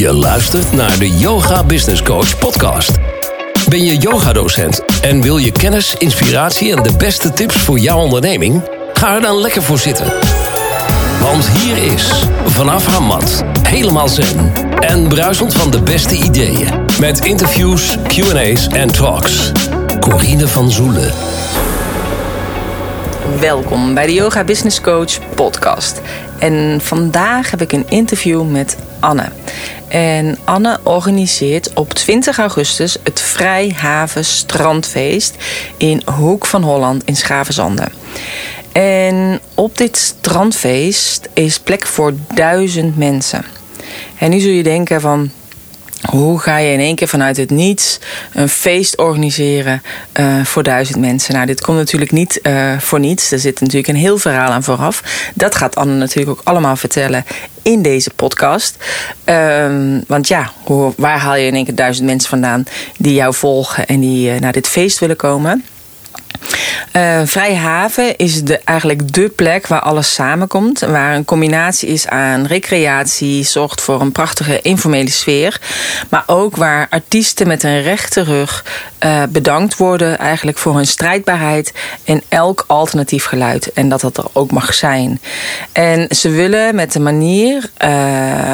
Je luistert naar de Yoga Business Coach podcast. Ben je yogadocent en wil je kennis, inspiratie en de beste tips voor jouw onderneming? Ga er dan lekker voor zitten. Want hier is, vanaf haar mat, helemaal zen en bruisend van de beste ideeën. Met interviews, Q&A's en talks. Corine van Zoelen. Welkom bij de Yoga Business Coach podcast. En vandaag heb ik een interview met Anne. En Anne organiseert op 20 augustus het Vrijhaven Strandfeest in Hoek van Holland in Schavenzande. En op dit strandfeest is plek voor duizend mensen. En nu zul je denken van, hoe ga je in één keer vanuit het niets een feest organiseren uh, voor duizend mensen? Nou, dit komt natuurlijk niet uh, voor niets. Er zit natuurlijk een heel verhaal aan vooraf. Dat gaat Anne natuurlijk ook allemaal vertellen in deze podcast. Um, want ja, hoe, waar haal je in één keer duizend mensen vandaan die jou volgen en die uh, naar dit feest willen komen? Uh, Vrijhaven is de, eigenlijk de plek waar alles samenkomt. Waar een combinatie is aan recreatie, zorgt voor een prachtige informele sfeer. Maar ook waar artiesten met een rechte rug uh, bedankt worden eigenlijk voor hun strijdbaarheid en elk alternatief geluid. En dat dat er ook mag zijn. En ze willen met de manier uh,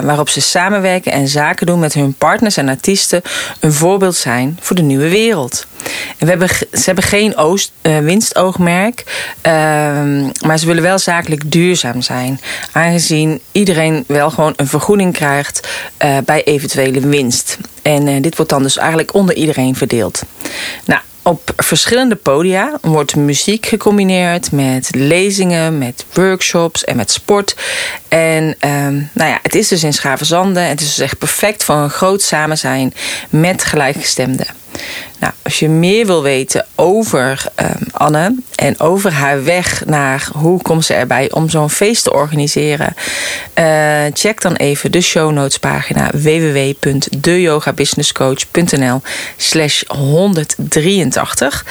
waarop ze samenwerken en zaken doen met hun partners en artiesten een voorbeeld zijn voor de nieuwe wereld. We hebben, ze hebben geen oost, uh, winstoogmerk, uh, maar ze willen wel zakelijk duurzaam zijn. Aangezien iedereen wel gewoon een vergoeding krijgt uh, bij eventuele winst. En uh, dit wordt dan dus eigenlijk onder iedereen verdeeld. Nou, op verschillende podia wordt muziek gecombineerd met lezingen, met workshops en met sport. En um, nou ja, het is dus in Schavenzande. Het is dus echt perfect voor een groot samen zijn met gelijkgestemden. Nou, als je meer wil weten over um, Anne en over haar weg naar hoe komt ze erbij om zo'n feest te organiseren, uh, check dan even de show notes pagina www.deyogabusinesscoach.nl slash 183.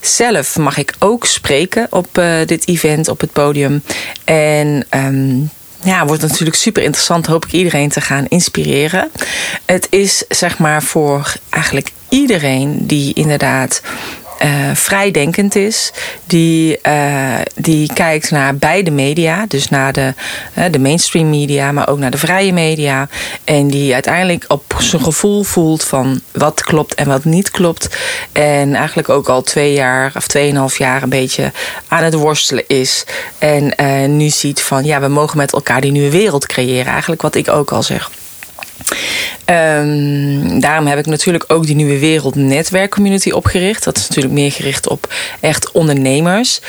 Zelf mag ik ook spreken op uh, dit event op het podium. En um, ja, wordt natuurlijk super interessant. Hoop ik iedereen te gaan inspireren. Het is zeg maar voor eigenlijk iedereen die inderdaad uh, vrijdenkend is. Die, uh, die kijkt naar beide media. Dus naar de, uh, de mainstream media, maar ook naar de vrije media. En die uiteindelijk op zijn gevoel voelt van wat klopt en wat niet klopt. En eigenlijk ook al twee jaar of tweeënhalf jaar een beetje aan het worstelen is. En nu ziet van ja, we mogen met elkaar die nieuwe wereld creëren. Eigenlijk wat ik ook al zeg. Um, daarom heb ik natuurlijk ook die Nieuwe Wereld netwerkcommunity opgericht. Dat is natuurlijk meer gericht op echt ondernemers.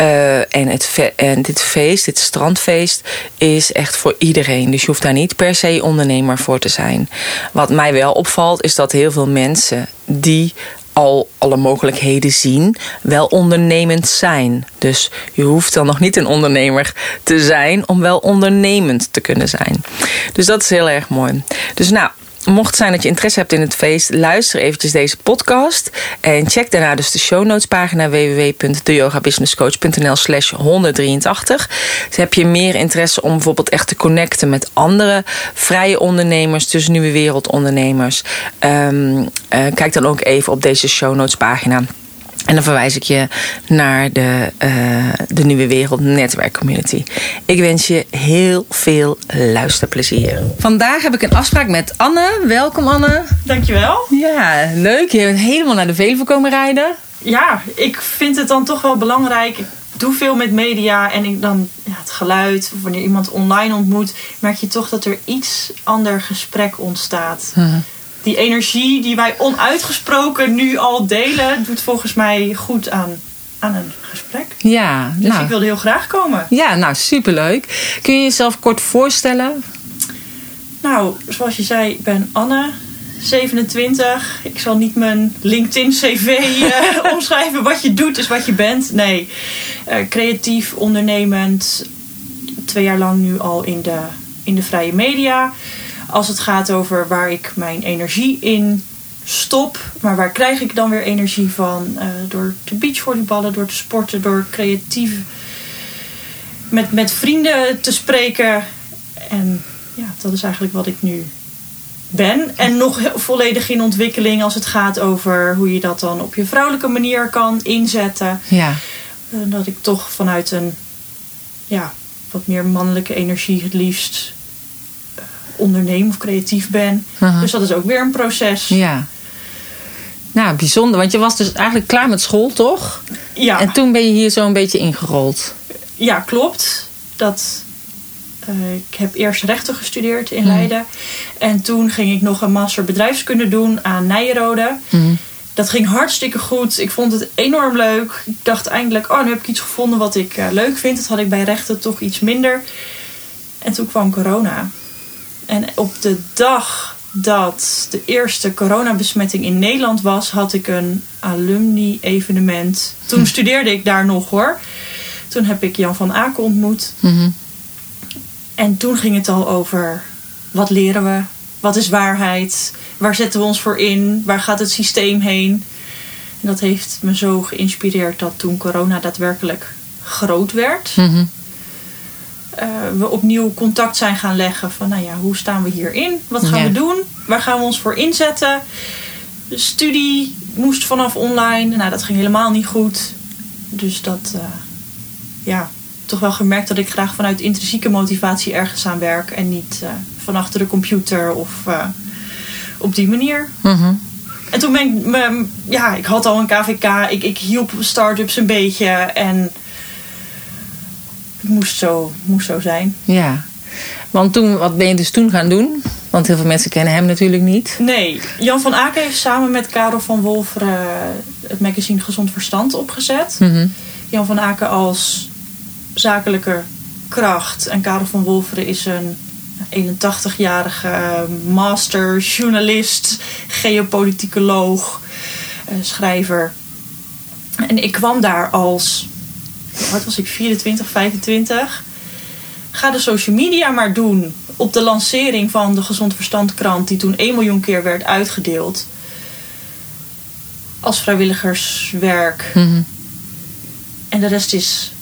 Uh, en, het en dit feest, dit strandfeest, is echt voor iedereen. Dus je hoeft daar niet per se ondernemer voor te zijn. Wat mij wel opvalt, is dat heel veel mensen die al alle mogelijkheden zien, wel ondernemend zijn. Dus je hoeft dan nog niet een ondernemer te zijn om wel ondernemend te kunnen zijn. Dus dat is heel erg mooi. Dus nou, mocht zijn dat je interesse hebt in het feest, luister eventjes deze podcast. En check daarna dus de show notes pagina www.deyogabusinesscoach.nl slash 183. Dus heb je meer interesse om bijvoorbeeld echt te connecten met andere vrije ondernemers, dus nieuwe wereldondernemers. Um, uh, kijk dan ook even op deze show notes pagina. En dan verwijs ik je naar de, uh, de Nieuwe Wereld Netwerkcommunity. Ik wens je heel veel luisterplezier. Vandaag heb ik een afspraak met Anne. Welkom Anne. Dankjewel. Ja, leuk. Je bent helemaal naar de Veluwe komen rijden. Ja, ik vind het dan toch wel belangrijk. Ik doe veel met media en ik dan ja, het geluid, of wanneer iemand online ontmoet, merk je toch dat er iets ander gesprek ontstaat. Uh -huh die energie die wij onuitgesproken nu al delen, doet volgens mij goed aan, aan een gesprek. Ja, dus nou, ik wilde heel graag komen. Ja, nou superleuk. Kun je jezelf kort voorstellen? Nou, zoals je zei, ik ben Anne, 27. Ik zal niet mijn LinkedIn-CV uh, omschrijven. Wat je doet is wat je bent. Nee, uh, creatief, ondernemend. Twee jaar lang nu al in de, in de vrije media als het gaat over waar ik mijn energie in stop. Maar waar krijg ik dan weer energie van? Uh, door te beachvolleyballen, door te sporten, door creatief met, met vrienden te spreken. En ja, dat is eigenlijk wat ik nu ben. En nog volledig in ontwikkeling als het gaat over hoe je dat dan op je vrouwelijke manier kan inzetten. Ja. Eh, dat ik toch vanuit een ja, wat meer mannelijke energie het liefst onderneem of creatief ben. Aha. Dus dat is ook weer een proces. Ja. Nou, bijzonder. Want je was dus eigenlijk klaar met school, toch? Ja, En toen ben je hier zo een beetje ingerold. ja klopt. Dat, eh, ik heb eerst rechten gestudeerd in Hmm. Leiden. En toen ging ik nog een master bedrijfskunde doen aan Nijrode. Mhm. Dat ging hartstikke goed. Ik vond het enorm leuk. Ik dacht eindelijk, oh, nu heb ik iets gevonden wat ik eh, leuk vind. Dat had ik bij rechten toch iets minder. En toen kwam corona. En op de dag dat de eerste coronabesmetting in Nederland was, had ik een alumni-evenement. Toen studeerde ik daar nog hoor. Toen heb ik Jan van Aken ontmoet. Mhm. En toen ging het al over wat leren we? Wat is waarheid? Waar zetten we ons voor in? Waar gaat het systeem heen? En dat heeft me zo geïnspireerd dat toen corona daadwerkelijk groot werd, eh, we opnieuw contact zijn gaan leggen van, nou ja, hoe staan we hierin? Wat gaan Ja. we doen? Waar gaan we ons voor inzetten? De studie moest vanaf online. Nou, dat ging helemaal niet goed. Dus dat, eh, ja, toch wel gemerkt dat ik graag vanuit intrinsieke motivatie ergens aan werk en niet eh, van achter de computer of eh, op die manier. Mhm. En toen ben ik, ja, ik had al een KVK, ik, ik hielp start-ups een beetje en moest zo, moest zo zijn. Ja. Want toen, wat ben je dus toen gaan doen? Want heel veel mensen kennen hem natuurlijk niet. Nee, Jan van Aken heeft samen met Karel van Wolferen het magazine Gezond Verstand opgezet. Mhm. Jan van Aken als zakelijke kracht. En Karel van Wolferen is een 81-jarige master, journalist, geopoliticoloog, eh, schrijver. En ik kwam daar als, wat was ik, 24, 25. Ga de social media maar doen op de lancering van de Gezond Verstand krant, die toen 1 miljoen keer werd uitgedeeld. Als vrijwilligerswerk. Mhm. En de rest is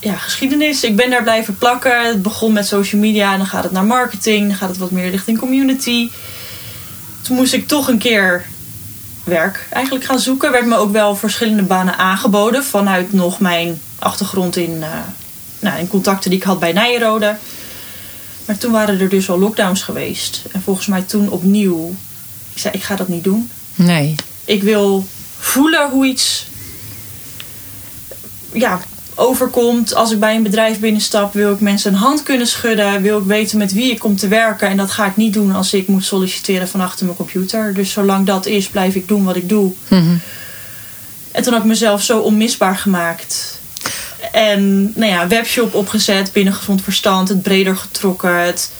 ja, geschiedenis. Ik ben daar blijven plakken. Het begon met social media en dan gaat het naar marketing. Dan gaat het wat meer richting community. Toen moest ik toch een keer werk eigenlijk gaan zoeken. Werd me ook wel verschillende banen aangeboden. Vanuit nog mijn achtergrond in, eh, nou, in contacten die ik had bij Nijrode. Maar toen waren er dus al lockdowns geweest. En volgens mij toen opnieuw. Ik zei, ik ga dat niet doen. Nee. Ik wil voelen hoe iets ja, overkomt. Als ik bij een bedrijf binnenstap, wil ik mensen een hand kunnen schudden. Wil ik weten met wie ik kom te werken. En dat ga ik niet doen als ik moet solliciteren van achter mijn computer. Dus zolang dat is, blijf ik doen wat ik doe. Mhm. En toen heb ik mezelf zo onmisbaar gemaakt. En nou ja, webshop opgezet binnen gezond verstand. Het breder getrokken. Het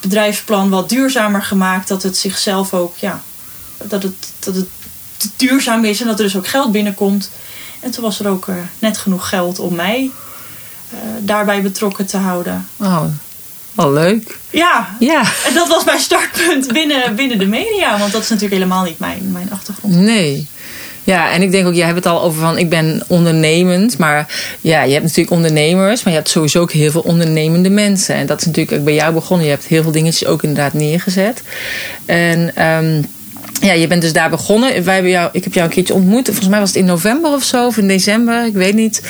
bedrijfsplan wat duurzamer gemaakt. Dat het zichzelf ook, ja, dat het, dat het duurzaam is. En dat er dus ook geld binnenkomt. En toen was er ook eh, net genoeg geld om mij eh, daarbij betrokken te houden. Oh, wel leuk. Ja, Ja. en dat was mijn startpunt binnen, binnen de media. Want dat is natuurlijk helemaal niet mijn, mijn achtergrond. Nee. Ja, en ik denk ook, jij hebt het al over van, ik ben ondernemend. Maar ja, je hebt natuurlijk ondernemers, maar je hebt sowieso ook heel veel ondernemende mensen. En dat is natuurlijk ook bij jou begonnen. Je hebt heel veel dingetjes ook inderdaad neergezet. En ehm, ja, je bent dus daar begonnen. Wij hebben jou, ik heb jou een keertje ontmoet. Volgens mij was het in november of zo, of in december, ik weet niet.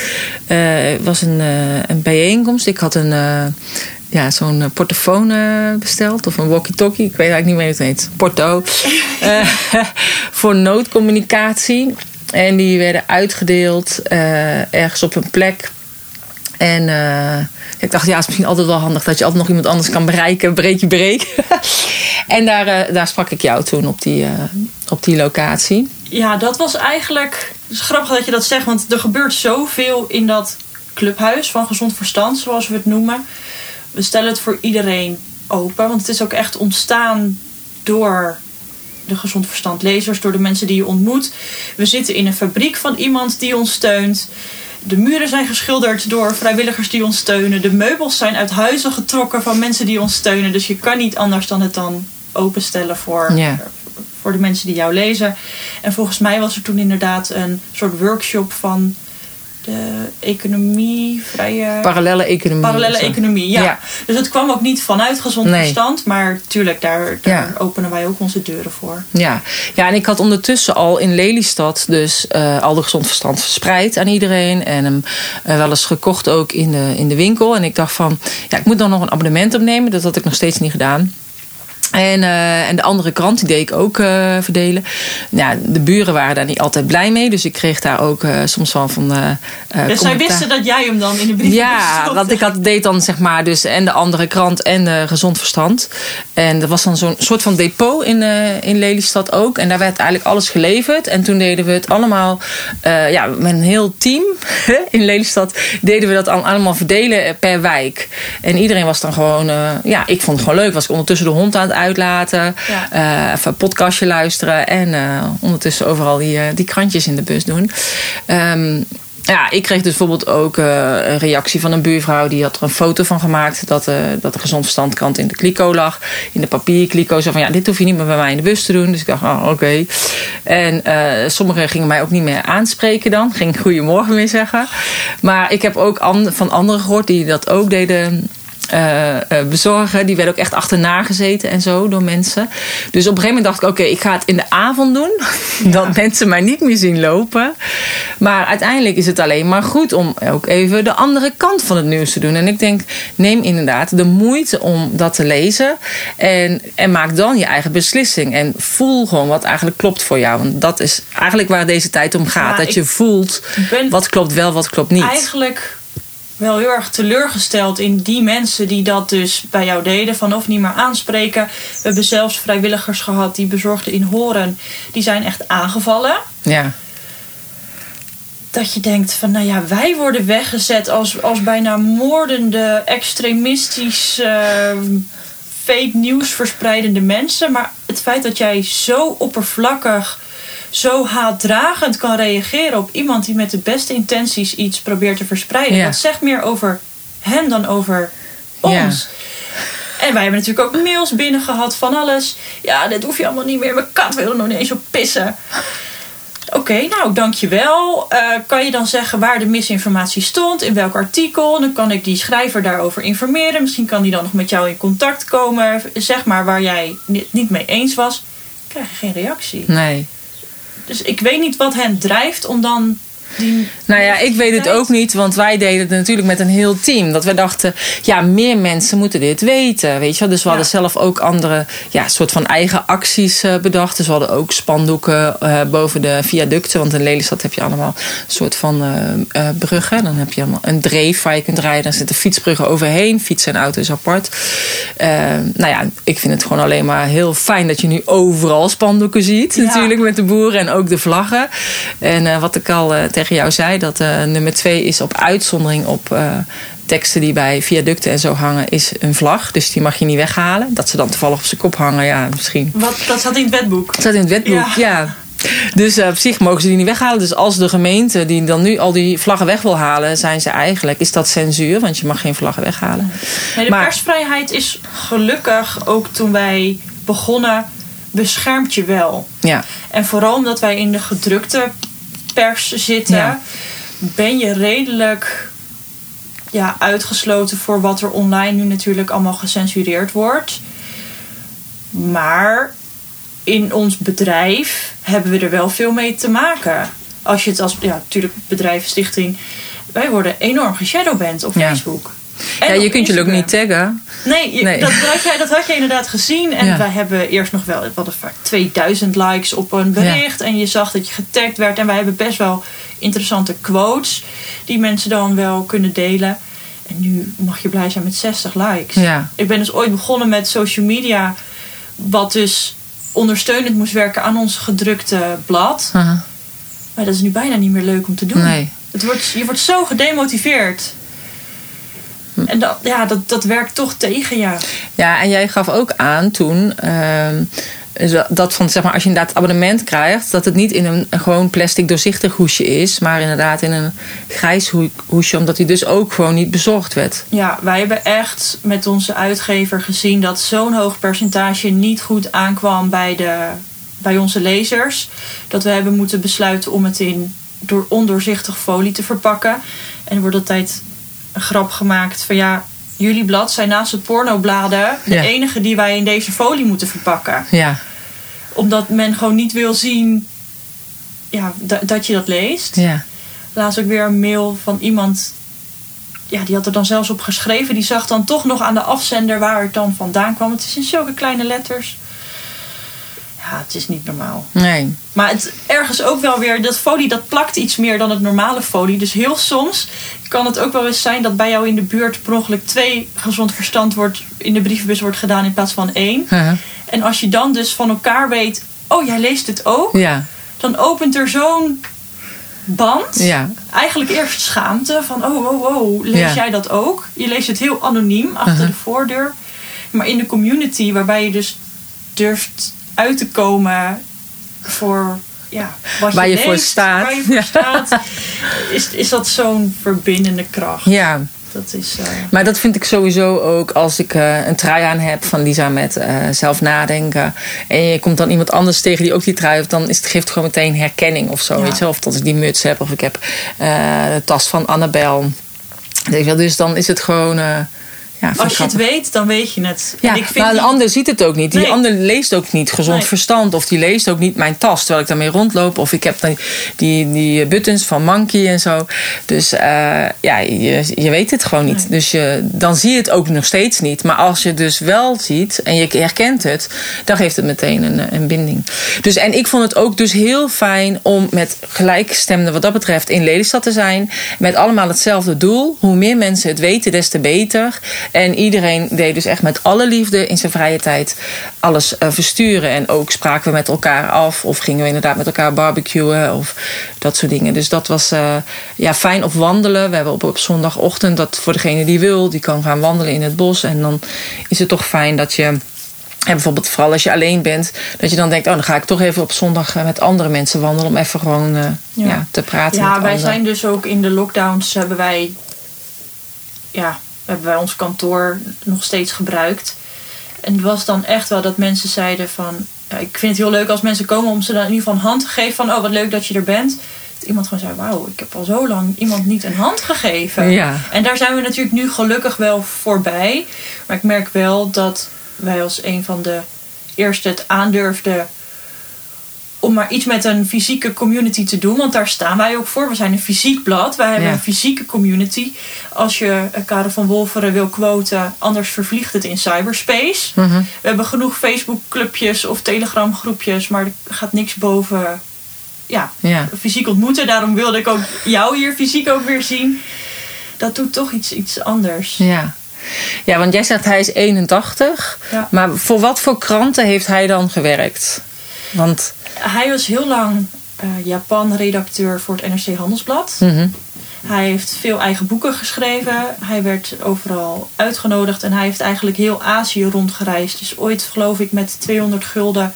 Eh, het was een, eh, een bijeenkomst. Ik had een... eh, ja, zo'n portofoon besteld. Of een walkie-talkie. Ik weet eigenlijk niet meer hoe het heet. Porto. Voor noodcommunicatie. En die werden uitgedeeld ergens op een plek. En eh, ik dacht, ja, het is misschien altijd wel handig dat je altijd nog iemand anders kan bereiken. Breek je breek. en daar, eh, daar sprak ik jou toen op die, eh, op die locatie. Ja, dat was eigenlijk. Het is grappig dat je dat zegt, want er gebeurt zoveel in dat clubhuis van gezond verstand, zoals we het noemen. We stellen het voor iedereen open, want het is ook echt ontstaan door de gezond verstand lezers, door de mensen die je ontmoet. We zitten in een fabriek van iemand die ons steunt. De muren zijn geschilderd door vrijwilligers die ons steunen. De meubels zijn uit huizen getrokken van mensen die ons steunen. Dus je kan niet anders dan het dan openstellen voor, voor de mensen die jou lezen. En volgens mij was er toen inderdaad een soort workshop van de economie, vrije... Parallele economie. Parallele economie, ja. Ja. Dus het kwam ook niet vanuit gezond Nee. verstand. Maar tuurlijk, daar, daar Ja. openen wij ook onze deuren voor. Ja. ja, en ik had ondertussen al in Lelystad dus eh, al de gezond verstand verspreid aan iedereen. En hem eh, wel eens gekocht ook in de, in de winkel. En ik dacht van, ja, ik moet dan nog een abonnement opnemen. Dat had ik nog steeds niet gedaan. En, eh, en de andere krant, die deed ik ook eh, verdelen. Ja, de buren waren daar niet altijd blij mee. Dus ik kreeg daar ook eh, soms wel van... eh, Dus zij wisten dat jij hem dan in de brief Ja, want ik had, deed dan zeg maar dus en de andere krant en gezond verstand. En er was dan zo'n soort van depot in, in Lelystad ook. En daar werd eigenlijk alles geleverd. En toen deden we het allemaal, ja, met een heel team in Lelystad, deden we dat al- allemaal verdelen per wijk. En iedereen was dan gewoon, ja, ik vond het gewoon leuk. Was ik ondertussen de hond aan het uitlaten, Ja. eh, even een podcastje luisteren en eh, ondertussen overal die, eh, die krantjes in de bus doen. Ehm, ja, ik kreeg dus bijvoorbeeld ook een reactie van een buurvrouw. Die had er een foto van gemaakt dat, dat de gezond verstandkant in de kliko lag. In de papierkliko. Zo van, ja, dit hoef je niet meer bij mij in de bus te doen. Dus ik dacht, oh, oké. En sommigen gingen mij ook niet meer aanspreken dan. Ging goedemorgen meer zeggen. Maar ik heb ook an- van anderen gehoord die dat ook deden eh, eh, bezorgen. Die werden ook echt achterna gezeten en zo door mensen. Dus op een gegeven moment dacht ik, oké, ik ga het in de avond doen. Dat mensen mij niet meer zien lopen. Maar uiteindelijk is het alleen maar goed om ook even de andere kant van het nieuws te doen. En ik denk, neem inderdaad de moeite om dat te lezen. En, en maak dan je eigen beslissing. En voel gewoon wat eigenlijk klopt voor jou. Want dat is eigenlijk waar deze tijd om gaat. Ja, dat je voelt wat klopt wel, wat klopt niet. eigenlijk wel heel erg teleurgesteld in die mensen die dat dus bij jou deden. Van of niet meer aanspreken. We hebben zelfs vrijwilligers gehad die bezorgden in Horen. Die zijn echt aangevallen. Ja. Dat je denkt van, nou ja, wij worden weggezet als, als bijna moordende, extremistisch, eh, fake nieuws verspreidende mensen. Maar het feit dat jij zo oppervlakkig, zo haatdragend kan reageren op iemand die met de beste intenties iets probeert te verspreiden. Ja. Dat zegt meer over hen dan over Ja. ons. En wij hebben natuurlijk ook mails binnen gehad van alles. Ja, dit hoef je allemaal niet meer. Mijn kat wil er nog niet eens op pissen. Oké, nou dankjewel. Eh kan je dan zeggen waar de misinformatie stond? In welk artikel? Dan kan ik die schrijver daarover informeren. Misschien kan die dan nog met jou in contact komen. Zeg maar waar jij het niet mee eens was. Krijg je geen reactie. Nee. Dus ik weet niet wat hen drijft om dan die... Nou ja, ik weet het ook niet, want wij deden het natuurlijk met een heel team. Dat we dachten, ja, meer mensen moeten dit weten, weet je wel. Dus we hadden zelf ook andere, ja, soort van eigen acties eh, bedacht. Dus we hadden ook spandoeken eh, boven de viaducten. Want in Lelystad heb je allemaal een soort van eh, bruggen. Dan heb je allemaal een dreef waar je kunt rijden. Dan zitten fietsbruggen overheen. Fietsen en auto's apart. Nou ja, ik vind het gewoon alleen maar heel fijn dat je nu overal spandoeken ziet. Ja. Natuurlijk met de boeren en ook de vlaggen. En wat ik al eh, tegen jou zei, dat eh, nummer twee is op uitzondering op eh, teksten die bij viaducten en zo hangen, is een vlag. Dus die mag je niet weghalen. Dat ze dan toevallig op zijn kop hangen, ja, misschien. Wat, dat zat in het wetboek. Dat staat in het wetboek, Ja. ja. Dus eh, op zich mogen ze die niet weghalen. Dus als de gemeente die dan nu al die vlaggen weg wil halen, zijn ze eigenlijk, is dat censuur, want je mag geen vlaggen weghalen. Nee, de Maar- persvrijheid is gelukkig ook toen wij begonnen beschermt je wel. Ja, En vooral omdat wij in de gedrukte pers zitten, Ja. ben je redelijk ja, uitgesloten voor wat er online nu natuurlijk allemaal gecensureerd wordt. Maar in ons bedrijf hebben we er wel veel mee te maken. Als je het als, ja, natuurlijk bedrijf, stichting. Wij worden enorm geshadowband op Ja. Facebook. En ja je kunt je ook niet taggen. Nee, je- Nee. Dat, had jij, dat had je inderdaad gezien. En Ja. wij hebben eerst nog wel, we hadden vaak 2000 likes op een bericht. En je zag dat je getagd werd. En wij hebben best wel interessante quotes die mensen dan wel kunnen delen. En nu mag je blij zijn met 60 likes. Ja. Ik ben dus ooit begonnen met social media. Wat dus ondersteunend moest werken aan ons gedrukte blad. Maar dat is nu bijna niet meer leuk om te doen. Nee. Het wordt, je wordt zo gedemotiveerd. Hm. En dat, ja, dat, dat werkt toch tegen je. Ja, en jij gaf ook aan toen. ehm, dat van zeg maar, als je inderdaad abonnement krijgt, dat het niet in een, een gewoon plastic doorzichtig hoesje is, maar inderdaad in een grijs hoe- hoesje, omdat die dus ook gewoon niet bezorgd werd. Ja, wij hebben echt met onze uitgever gezien dat zo'n hoog percentage niet goed aankwam bij, de, bij onze lezers. Dat we hebben moeten besluiten om het in door ondoorzichtig folie te verpakken. En er wordt altijd een grap gemaakt van ja, jullie blad zijn naast het pornobladen de Ja. enige die wij in deze folie moeten verpakken. Ja, Omdat men gewoon niet wil zien ja, da- dat je dat leest. ja. Laatst ook weer een mail van iemand. Ja, die had er dan zelfs op geschreven. Die zag dan toch nog aan de afzender waar het dan vandaan kwam. Het is in zulke kleine letters. Ja, het is niet normaal. Nee. Maar het ergens ook wel weer, dat folie dat plakt iets meer dan het normale folie. Dus heel soms kan het ook wel eens zijn dat bij jou in de buurt per ongeluk twee gezond verstand wordt, in de brievenbus wordt gedaan in plaats van één. Huh. En als je dan dus van elkaar weet, oh jij leest het ook, Ja, dan opent er zo'n band. ja. Eigenlijk eerst schaamte van, oh, oh, oh, lees Ja. jij dat ook? Je leest het heel anoniem achter Uh-huh. de voordeur. Maar in de community, waarbij je dus durft uit te komen voor ja, wat Waar je voor staat. Waar je voor Ja. staat. Is, is dat zo'n verbindende kracht? Ja, Dat is, eh, maar dat vind ik sowieso ook als ik eh, een trui aan heb van Lisa met eh, zelf nadenken. En je komt dan iemand anders tegen die ook die trui heeft, dan is het, geeft gewoon meteen herkenning of zo. Ja. Weet je? Of dat ik die muts heb of ik heb de tas van Annabel. Dus dan is het gewoon. Ja, als je het weet, dan weet je het. Ja, En ik vind maar een die- ander ziet het ook niet. Die Nee. ander leest ook niet gezond Nee. verstand. Of die leest ook niet mijn tas terwijl ik daarmee rondloop. Of ik heb dan die, die buttons van Monkey en zo. Dus eh, ja, je, je weet het gewoon niet. Nee. Dus je, dan zie je het ook nog steeds niet. Maar als je het dus wel ziet en je herkent het, dan geeft het meteen een, een binding. Dus, en ik vond het ook dus heel fijn om met gelijkstemden wat dat betreft in Lelystad te zijn. Met allemaal hetzelfde doel. Hoe meer mensen het weten, des te beter. En iedereen deed dus echt met alle liefde in zijn vrije tijd alles eh, versturen. En ook spraken we met elkaar af. Of gingen we inderdaad met elkaar barbecuen. Of dat soort dingen. Dus dat was eh, ja, fijn op wandelen. We hebben op, op zondagochtend dat voor degene die wil, die kan gaan wandelen in het bos. En dan is het toch fijn dat je. En bijvoorbeeld vooral als je alleen bent, dat je dan denkt: oh, dan ga ik toch even op zondag eh, met andere mensen wandelen om even gewoon ja. Ja. te praten. Ja, met wij anderen. zijn dus ook in de lockdowns hebben wij, ja, hebben wij ons kantoor nog steeds gebruikt. En het was dan echt wel dat mensen zeiden van, ja, ik vind het heel leuk als mensen komen om ze dan in ieder geval een hand te geven van, oh wat leuk dat je er bent. Dat iemand gewoon zei, wauw, ik heb al zo lang iemand niet een hand gegeven. Ja. En daar zijn we natuurlijk nu gelukkig wel voorbij. Maar ik merk wel dat wij als een van de eerste het aandurfden om maar iets met een fysieke community te doen. Want daar staan wij ook voor. We zijn een fysiek blad. Wij hebben Ja. een fysieke community. Als je eh, Karel van Wolferen wil quoten, anders vervliegt het in cyberspace. Mhm. We hebben genoeg Facebook clubjes of Telegram groepjes, maar er gaat niks boven ja, Ja. fysiek ontmoeten. Daarom wilde ik ook jou hier fysiek ook weer zien. Dat doet toch iets, iets anders. Ja. ja, want jij zegt hij is 81. Ja. Maar voor wat voor kranten heeft hij dan gewerkt? Want Hij was heel lang eh, Japan-redacteur voor het NRC Handelsblad. mhm, Hij heeft veel eigen boeken geschreven. Hij werd overal uitgenodigd en hij heeft eigenlijk heel Azië rondgereisd. Dus ooit, geloof ik, met 200 gulden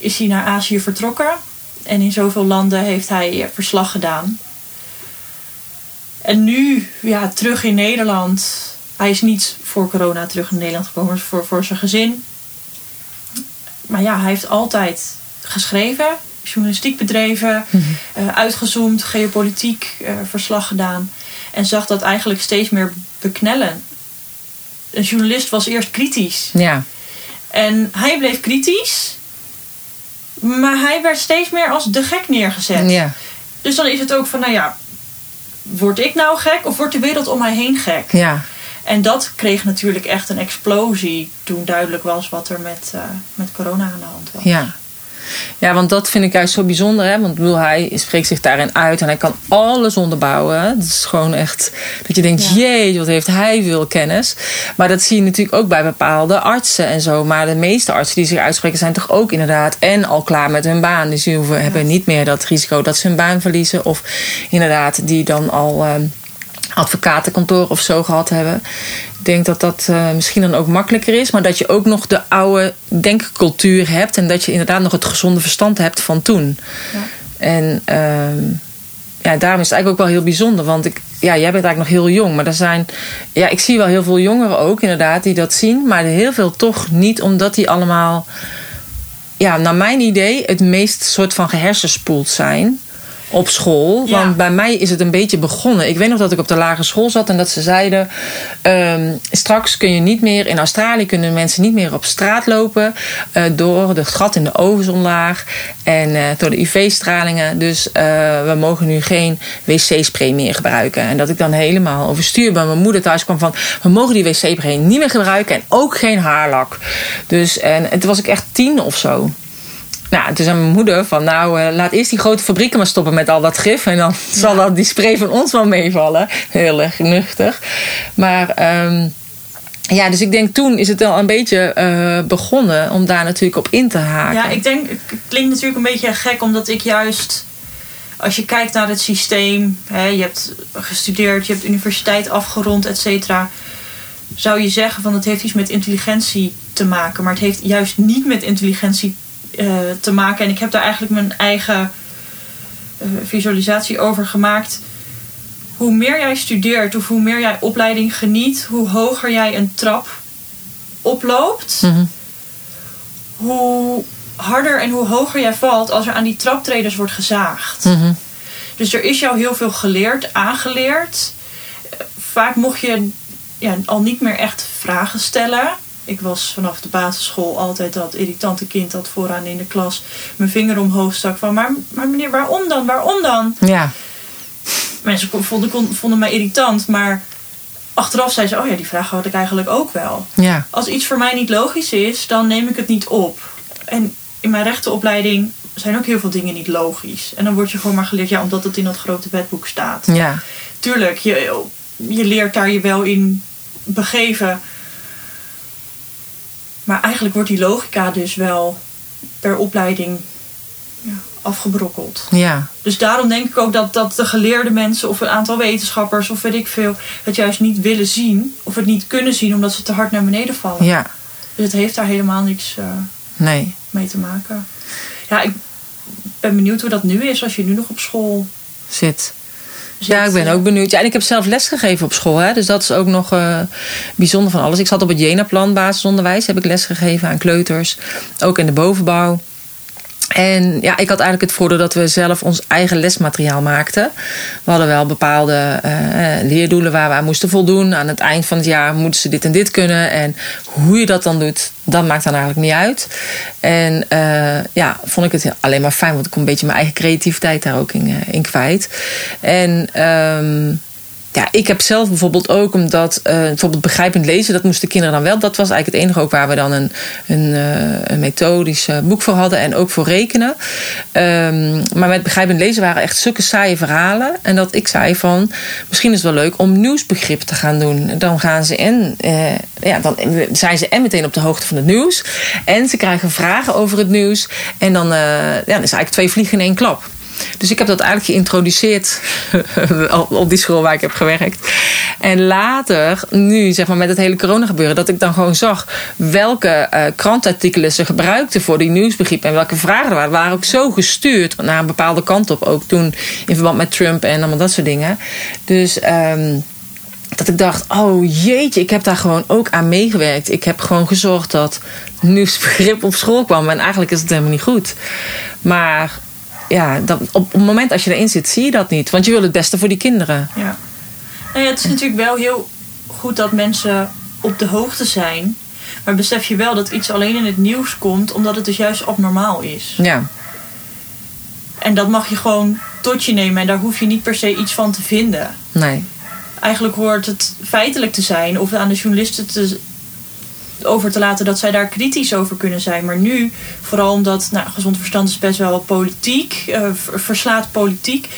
is hij naar Azië vertrokken. En in zoveel landen heeft hij verslag gedaan. En nu, ja, terug in Nederland. Hij is niet voor corona terug in Nederland gekomen, maar voor, voor zijn gezin. Maar ja, hij heeft altijd geschreven, journalistiek bedreven, eh, uitgezoomd, geopolitiek eh, verslag gedaan. En zag dat eigenlijk steeds meer beknellen. Een journalist was eerst kritisch. ja, En hij bleef kritisch. Maar hij werd steeds meer als de gek neergezet. ja, Dus dan is het ook van, nou ja, word ik nou gek of wordt de wereld om mij heen gek? ja, En dat kreeg natuurlijk echt een explosie toen duidelijk was wat er met, eh, met corona aan de hand was. ja. Ja, want dat vind ik juist zo bijzonder. Hè? Want bedoel, hij spreekt zich daarin uit en hij kan alles onderbouwen. Het is gewoon echt dat je denkt, Ja. jee, wat heeft hij veel kennis. Maar dat zie je natuurlijk ook bij bepaalde artsen en zo. Maar de meeste artsen die zich uitspreken zijn toch ook inderdaad en al klaar met hun baan. Dus die hoeven, hebben niet meer dat risico dat ze hun baan verliezen. Of inderdaad die dan al... ehm, advocatenkantoor of zo gehad hebben. Ik denk dat dat eh, misschien dan ook makkelijker is. Maar dat je ook nog de oude denkcultuur hebt. En dat je inderdaad nog het gezonde verstand hebt van toen. Ja. En ehm, ja, daarom is het eigenlijk ook wel heel bijzonder. Want ik, ja, jij bent eigenlijk nog heel jong. Maar er zijn, ja, ik zie wel heel veel jongeren ook inderdaad die dat zien. Maar heel veel toch niet. Omdat die allemaal, ja, naar mijn idee, het meest soort van gehersenspoeld zijn op school. Ja. Want bij mij is het een beetje begonnen. Ik weet nog dat ik op de lagere school zat en dat ze zeiden: ehm, straks kun je niet meer in Australië kunnen mensen niet meer op straat lopen eh, door het gat in de ozonlaag en eh, door de UV-stralingen. Dus eh, we mogen nu geen wc-spray meer gebruiken. En dat ik dan helemaal overstuur bij mijn moeder thuis kwam van: we mogen die wc-spray niet meer gebruiken en ook geen haarlak. Dus en, en toen was ik echt tien of zo. Nou, toen zei mijn moeder van, nou, eh, laat eerst die grote fabrieken maar stoppen met al dat gif. En dan zal dat die spray van ons wel meevallen. Heel erg nuchtig. Maar ehm, ja, dus ik denk toen is het wel een beetje eh, begonnen om daar natuurlijk op in te haken. Ja, ik denk, het klinkt natuurlijk een beetje gek, omdat ik juist, als je kijkt naar het systeem, hè, je hebt gestudeerd, je hebt universiteit afgerond, et cetera, zou je zeggen van het heeft iets met intelligentie te maken, maar het heeft juist niet met intelligentie eh, te maken. En ik heb daar eigenlijk mijn eigen eh, visualisatie over gemaakt. Hoe meer jij studeert of hoe meer jij opleiding geniet, hoe hoger jij een trap oploopt Mhm. hoe harder en hoe hoger jij valt als er aan die traptreders wordt gezaagd. Mhm. Dus er is jou heel veel geleerd, aangeleerd. Eh, Vaak mocht je ja, al niet meer echt vragen stellen. Ik was vanaf de basisschool altijd dat irritante kind dat vooraan in de klas mijn vinger omhoog stak van maar, maar meneer, waarom dan? Waarom dan? Ja, Mensen vonden, vonden mij irritant, maar achteraf zei ze, oh ja, die vraag had ik eigenlijk ook wel ja, als iets voor mij niet logisch is, dan neem ik het niet op. En in mijn rechtenopleiding zijn ook heel veel dingen niet logisch. En dan word je gewoon maar geleerd, ja, omdat het in dat grote wetboek staat. ja. Tuurlijk, je, je leert daar je wel in begeven. Maar eigenlijk wordt die logica dus wel per opleiding ja, afgebrokkeld. ja. Dus daarom denk ik ook dat, dat de geleerde mensen of een aantal wetenschappers of weet ik veel, het juist niet willen zien of het niet kunnen zien omdat ze te hard naar beneden vallen. ja. Dus het heeft daar helemaal niks eh, Nee. mee te maken. Ja, ik ben benieuwd hoe dat nu is als je nu nog op school Zit. Zit. Ja, ik ben ook benieuwd. Ja, en ik heb zelf lesgegeven op school. Hè? Dus dat is ook nog eh, bijzonder van alles. Ik zat op het Jena-plan basisonderwijs. Heb ik lesgegeven aan kleuters. Ook in de bovenbouw. En ja, ik had eigenlijk het voordeel dat we zelf ons eigen lesmateriaal maakten. We hadden wel bepaalde eh, leerdoelen waar we aan moesten voldoen. Aan het eind van het jaar moeten ze dit en dit kunnen. En hoe je dat dan doet, dat maakt dan eigenlijk niet uit. En eh, ja, vond ik het alleen maar fijn, want ik kon een beetje mijn eigen creativiteit daar ook in, eh, in kwijt. En ehm, ja, ik heb zelf bijvoorbeeld ook, omdat uh, bijvoorbeeld begrijpend lezen, dat moesten kinderen dan wel. Dat was eigenlijk het enige ook waar we dan een, een, uh, een methodisch boek voor hadden en ook voor rekenen. Um, maar met begrijpend lezen waren echt zulke saaie verhalen. En dat ik zei van, misschien is het wel leuk om nieuwsbegrip te gaan doen. Dan gaan ze in, uh, ja, dan zijn ze en meteen op de hoogte van het nieuws. En ze krijgen vragen over het nieuws. En dan, ja, dan is eigenlijk twee vliegen in één klap. Dus ik heb dat eigenlijk geïntroduceerd op die school waar ik heb gewerkt. En later, nu zeg maar met het hele corona gebeuren, dat ik dan gewoon zag welke uh, krantartikelen ze gebruikten voor die nieuwsbegrip en welke vragen er waren. waren ook zo gestuurd naar een bepaalde kant op. Ook toen in verband met Trump en allemaal dat soort dingen. Dus. Um, dat ik dacht, oh jeetje, ik heb daar gewoon ook aan meegewerkt. Ik heb gewoon gezorgd dat nieuwsbegrip op school kwam. En eigenlijk is het helemaal niet goed. Maar ja, dat, op het moment als je erin zit, zie je dat niet. Want je wil het beste voor die kinderen. Ja. Nou ja, het is natuurlijk wel heel goed dat mensen op de hoogte zijn. Maar besef je wel dat iets alleen in het nieuws komt omdat het dus juist abnormaal is. Ja. En dat mag je gewoon tot je nemen en daar hoef je niet per se iets van te vinden. Nee. Eigenlijk hoort het feitelijk te zijn of aan de journalisten te, over te laten dat zij daar kritisch over kunnen zijn. Maar nu, vooral omdat nou, gezond verstand is best wel politiek, uh, verslaat politiek.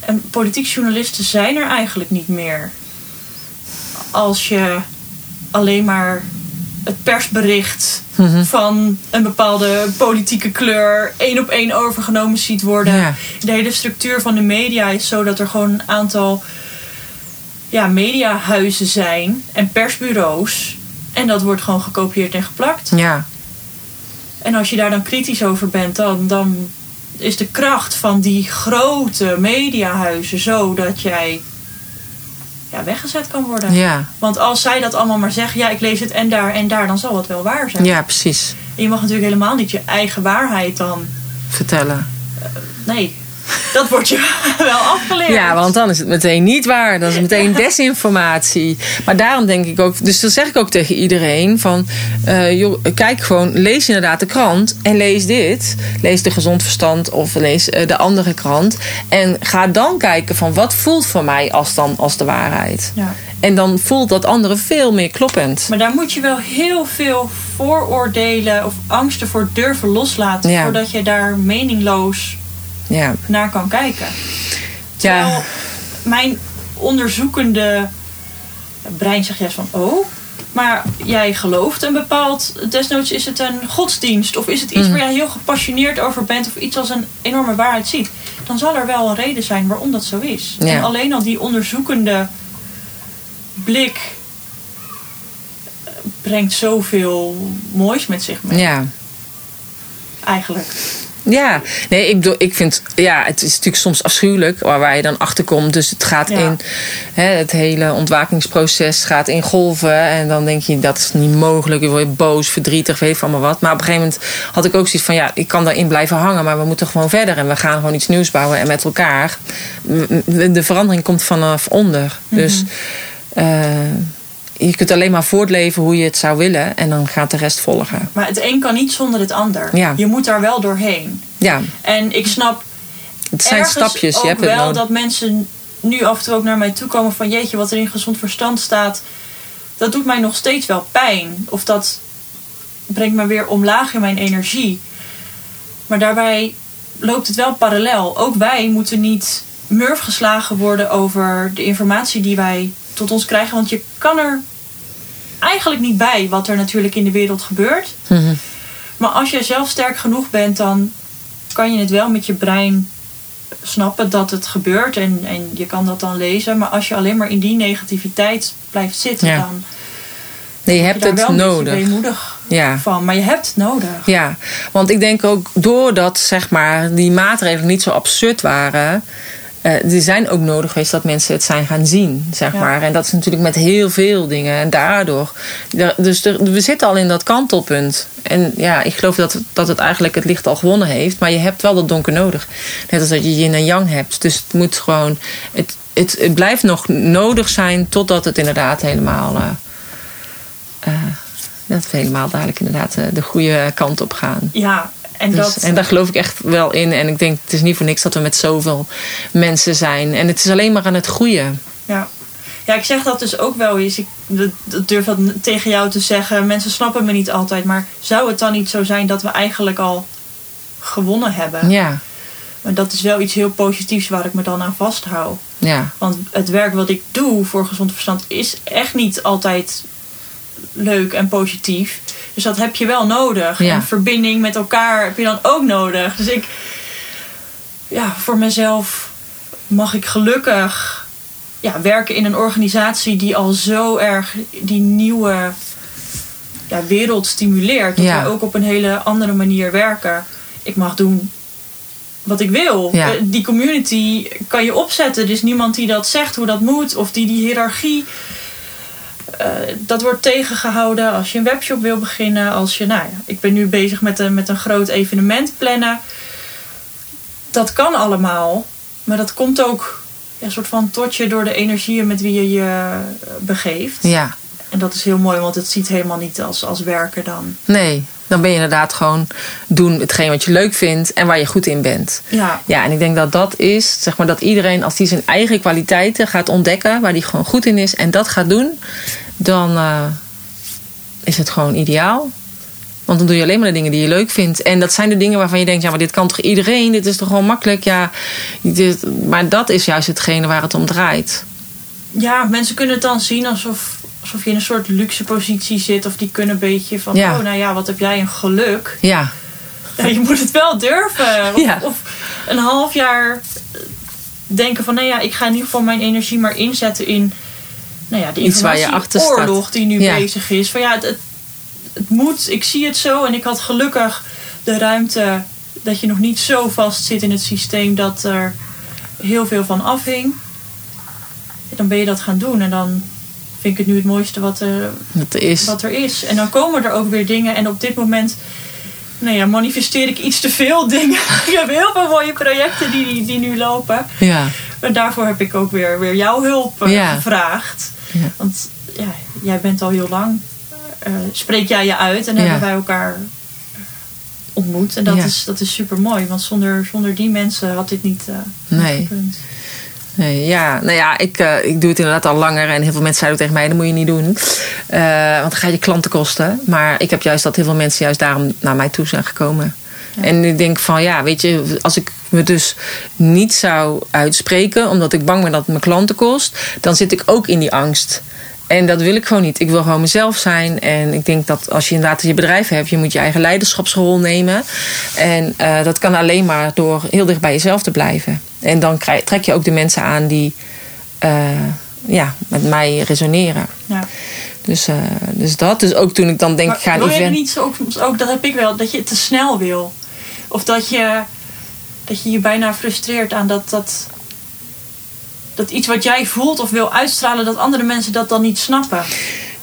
En politiek journalisten zijn er eigenlijk niet meer. Als je alleen maar het persbericht mm -hmm. van een bepaalde politieke kleur één op één overgenomen ziet worden. Ja. De hele structuur van de media is zo dat er gewoon een aantal ja, mediahuizen zijn en persbureaus. En dat wordt gewoon gekopieerd en geplakt. Ja. En als je daar dan kritisch over bent, dan, dan is de kracht van die grote mediahuizen zo dat jij ja, weggezet kan worden. Ja. Want als zij dat allemaal maar zeggen, ja, ik lees het en daar en daar, dan zal het wel waar zijn. Ja, precies. En je mag natuurlijk helemaal niet je eigen waarheid dan vertellen. Uh, nee. dat wordt je wel afgeleerd. Ja, want dan is het meteen niet waar. Dat is meteen desinformatie. Maar daarom denk ik ook, dus dat zeg ik ook tegen iedereen: van uh, joh, kijk gewoon, lees inderdaad de krant en lees dit. Lees de gezond verstand of lees uh, de andere krant. En ga dan kijken van wat voelt voor mij als dan als de waarheid. Ja. En dan voelt dat andere veel meer kloppend. Maar daar moet je wel heel veel vooroordelen of angsten voor durven loslaten. Ja. Voordat je daar meningloos Ja, naar kan kijken. Terwijl ja. mijn onderzoekende brein zegt juist van... Oh, maar jij gelooft een bepaald... Desnoods is het een godsdienst. Of is het iets Mhm. waar jij heel gepassioneerd over bent. Of iets als een enorme waarheid ziet. Dan zal er wel een reden zijn waarom dat zo is. Ja. En alleen al die onderzoekende blik... brengt zoveel moois met zich mee. ja. Eigenlijk. Ja, nee, ik, bedoel, ik vind, ja, het is natuurlijk soms afschuwelijk waar, waar je dan achter komt. Dus het gaat Ja. in, hè, het hele ontwakingsproces gaat in golven. En dan denk je, dat is niet mogelijk. Je wordt boos, verdrietig, weet van maar wat. Maar op een gegeven moment had ik ook zoiets van, ja, ik kan daarin blijven hangen. Maar we moeten gewoon verder en we gaan gewoon iets nieuws bouwen. En met elkaar, de verandering komt vanaf onder. Dus eh, je kunt alleen maar voortleven hoe je het zou willen. En dan gaat de rest volgen. Maar het een kan niet zonder het ander. Ja. Je moet daar wel doorheen. Ja, En ik snap het zijn stapjes. ook Je hebt het wel nodig. dat mensen nu af en toe ook naar mij toe komen van jeetje, wat er in gezond verstand staat, dat doet mij nog steeds wel pijn. Of dat brengt me weer omlaag in mijn energie. Maar daarbij loopt het wel parallel. Ook wij moeten niet murf geslagen worden over de informatie die wij tot ons krijgen. Want je kan er eigenlijk niet bij wat er natuurlijk in de wereld gebeurt. Mhm. Maar als je zelf sterk genoeg bent, dan kan je het wel met je brein snappen dat het gebeurt. En, en je kan dat dan lezen. Maar als je alleen maar in die negativiteit blijft zitten, Ja. dan Nee, je hebt je het nodig. Ja. van. Maar je hebt het nodig. Ja, want ik denk ook doordat zeg maar, die maatregelen niet zo absurd waren. Eh die zijn ook nodig geweest dat mensen het zijn gaan zien, zeg Ja. maar. En dat is natuurlijk met heel veel dingen. En daardoor. Dus er- we zitten al in dat kantelpunt. En ja, ik geloof dat, dat het eigenlijk het licht al gewonnen heeft. Maar je hebt wel dat donker nodig. Net als dat je yin en yang hebt. Dus het moet gewoon. Het, het, het blijft nog nodig zijn totdat het inderdaad helemaal. eh, eh, dat we helemaal dadelijk inderdaad de goede kant op gaan. Ja, en Dus, dat... en daar geloof ik echt wel in. En ik denk, het is niet voor niks dat we met zoveel mensen zijn. En het is alleen maar aan het groeien. Ja. ja, ik zeg dat dus ook wel eens. Ik dat, durf dat tegen jou te zeggen. Mensen snappen me niet altijd. Maar zou het dan niet zo zijn dat we eigenlijk al gewonnen hebben? Ja, Maar dat is wel iets heel positiefs waar ik me dan aan vasthoud. ja, Want het werk wat ik doe voor gezond verstand is echt niet altijd leuk en positief. Dus dat heb je wel nodig. Ja. En verbinding met elkaar heb je dan ook nodig. Dus ik, ja, voor mezelf mag ik gelukkig ja, werken in een organisatie die al zo erg die nieuwe ja, wereld stimuleert. Dat Ja. ook op een hele andere manier werken. Ik mag doen wat ik wil. Ja. Eh, Die community kan je opzetten. Er is niemand die dat zegt hoe dat moet. Of die die hiërarchie. Eh, dat wordt tegengehouden als je een webshop wil beginnen. Als je, nou ja, ik ben nu bezig met een, met een groot evenement plannen. Dat kan allemaal. Maar dat komt ook ja, een soort van tot je door de energieën met wie je je eh, begeeft. ja. En dat is heel mooi, want het ziet helemaal niet als, als werken dan. Nee, dan ben je inderdaad gewoon doen hetgeen wat je leuk vindt en waar je goed in bent. Ja, Ja, en ik denk dat dat is, zeg maar, dat iedereen als die zijn eigen kwaliteiten gaat ontdekken, waar die gewoon goed in is en dat gaat doen, dan eh, is het gewoon ideaal. Want dan doe je alleen maar de dingen die je leuk vindt. En dat zijn de dingen waarvan je denkt, ja, maar dit kan toch iedereen? Dit is toch gewoon makkelijk? Ja, dit, maar dat is juist hetgene waar het om draait. ja, mensen kunnen het dan zien alsof, alsof je in een soort luxe positie zit. Of die kunnen een beetje van, Ja. oh nou ja, wat heb jij een geluk. Ja, Ja, je moet het wel durven. Of, Ja. of een half jaar denken van, nou ja, ik ga in ieder geval mijn energie maar inzetten in nou ja, de Iets waar je achter staat. oorlog die nu Ja. bezig is. Van ja, het, het, het moet, ik zie het zo. En ik had gelukkig de ruimte dat je nog niet zo vast zit in het systeem dat er heel veel van afhing. Dan ben je dat gaan doen en dan vind ik het nu het mooiste wat er, is. wat er is. En dan komen er ook weer dingen. En op dit moment nou ja, manifesteer ik iets te veel dingen. ik heb heel veel mooie projecten die, die, die nu lopen. Ja. Maar daarvoor heb ik ook weer, weer jouw hulp eh, Ja. gevraagd. Ja. Want ja, jij bent al heel lang. eh, spreek jij je uit en hebben wij elkaar ontmoet. En dat, is, dat is super mooi. Want zonder, zonder die mensen had dit niet, eh Nee. niet gekund. Nee, ja, nou ja, ik, eh, ik doe het inderdaad al langer. En heel veel mensen zeiden ook tegen mij, dat moet je niet doen. Eh, want dan ga je klanten kosten. Maar ik heb juist dat heel veel mensen juist daarom naar mij toe zijn gekomen. En ik denk van, ja, weet je, als ik me dus niet zou uitspreken... omdat ik bang ben dat het mijn klanten kost... dan zit ik ook in die angst. En dat wil ik gewoon niet. Ik wil gewoon mezelf zijn. En ik denk dat als je inderdaad je bedrijf hebt... je moet je eigen leiderschapsrol nemen. En eh, dat kan alleen maar door heel dicht bij jezelf te blijven. En dan krijg, trek je ook de mensen aan die eh, ja, met mij resoneren. Ja. Dus, eh, dus dat. Dus ook toen ik dan denk, Maar ik ga een je event... niet zo, ook, ook, dat heb ik wel, dat je te snel wil? Of dat je dat je, je bijna frustreert aan dat, dat, dat iets wat jij voelt of wil uitstralen, dat andere mensen dat dan niet snappen.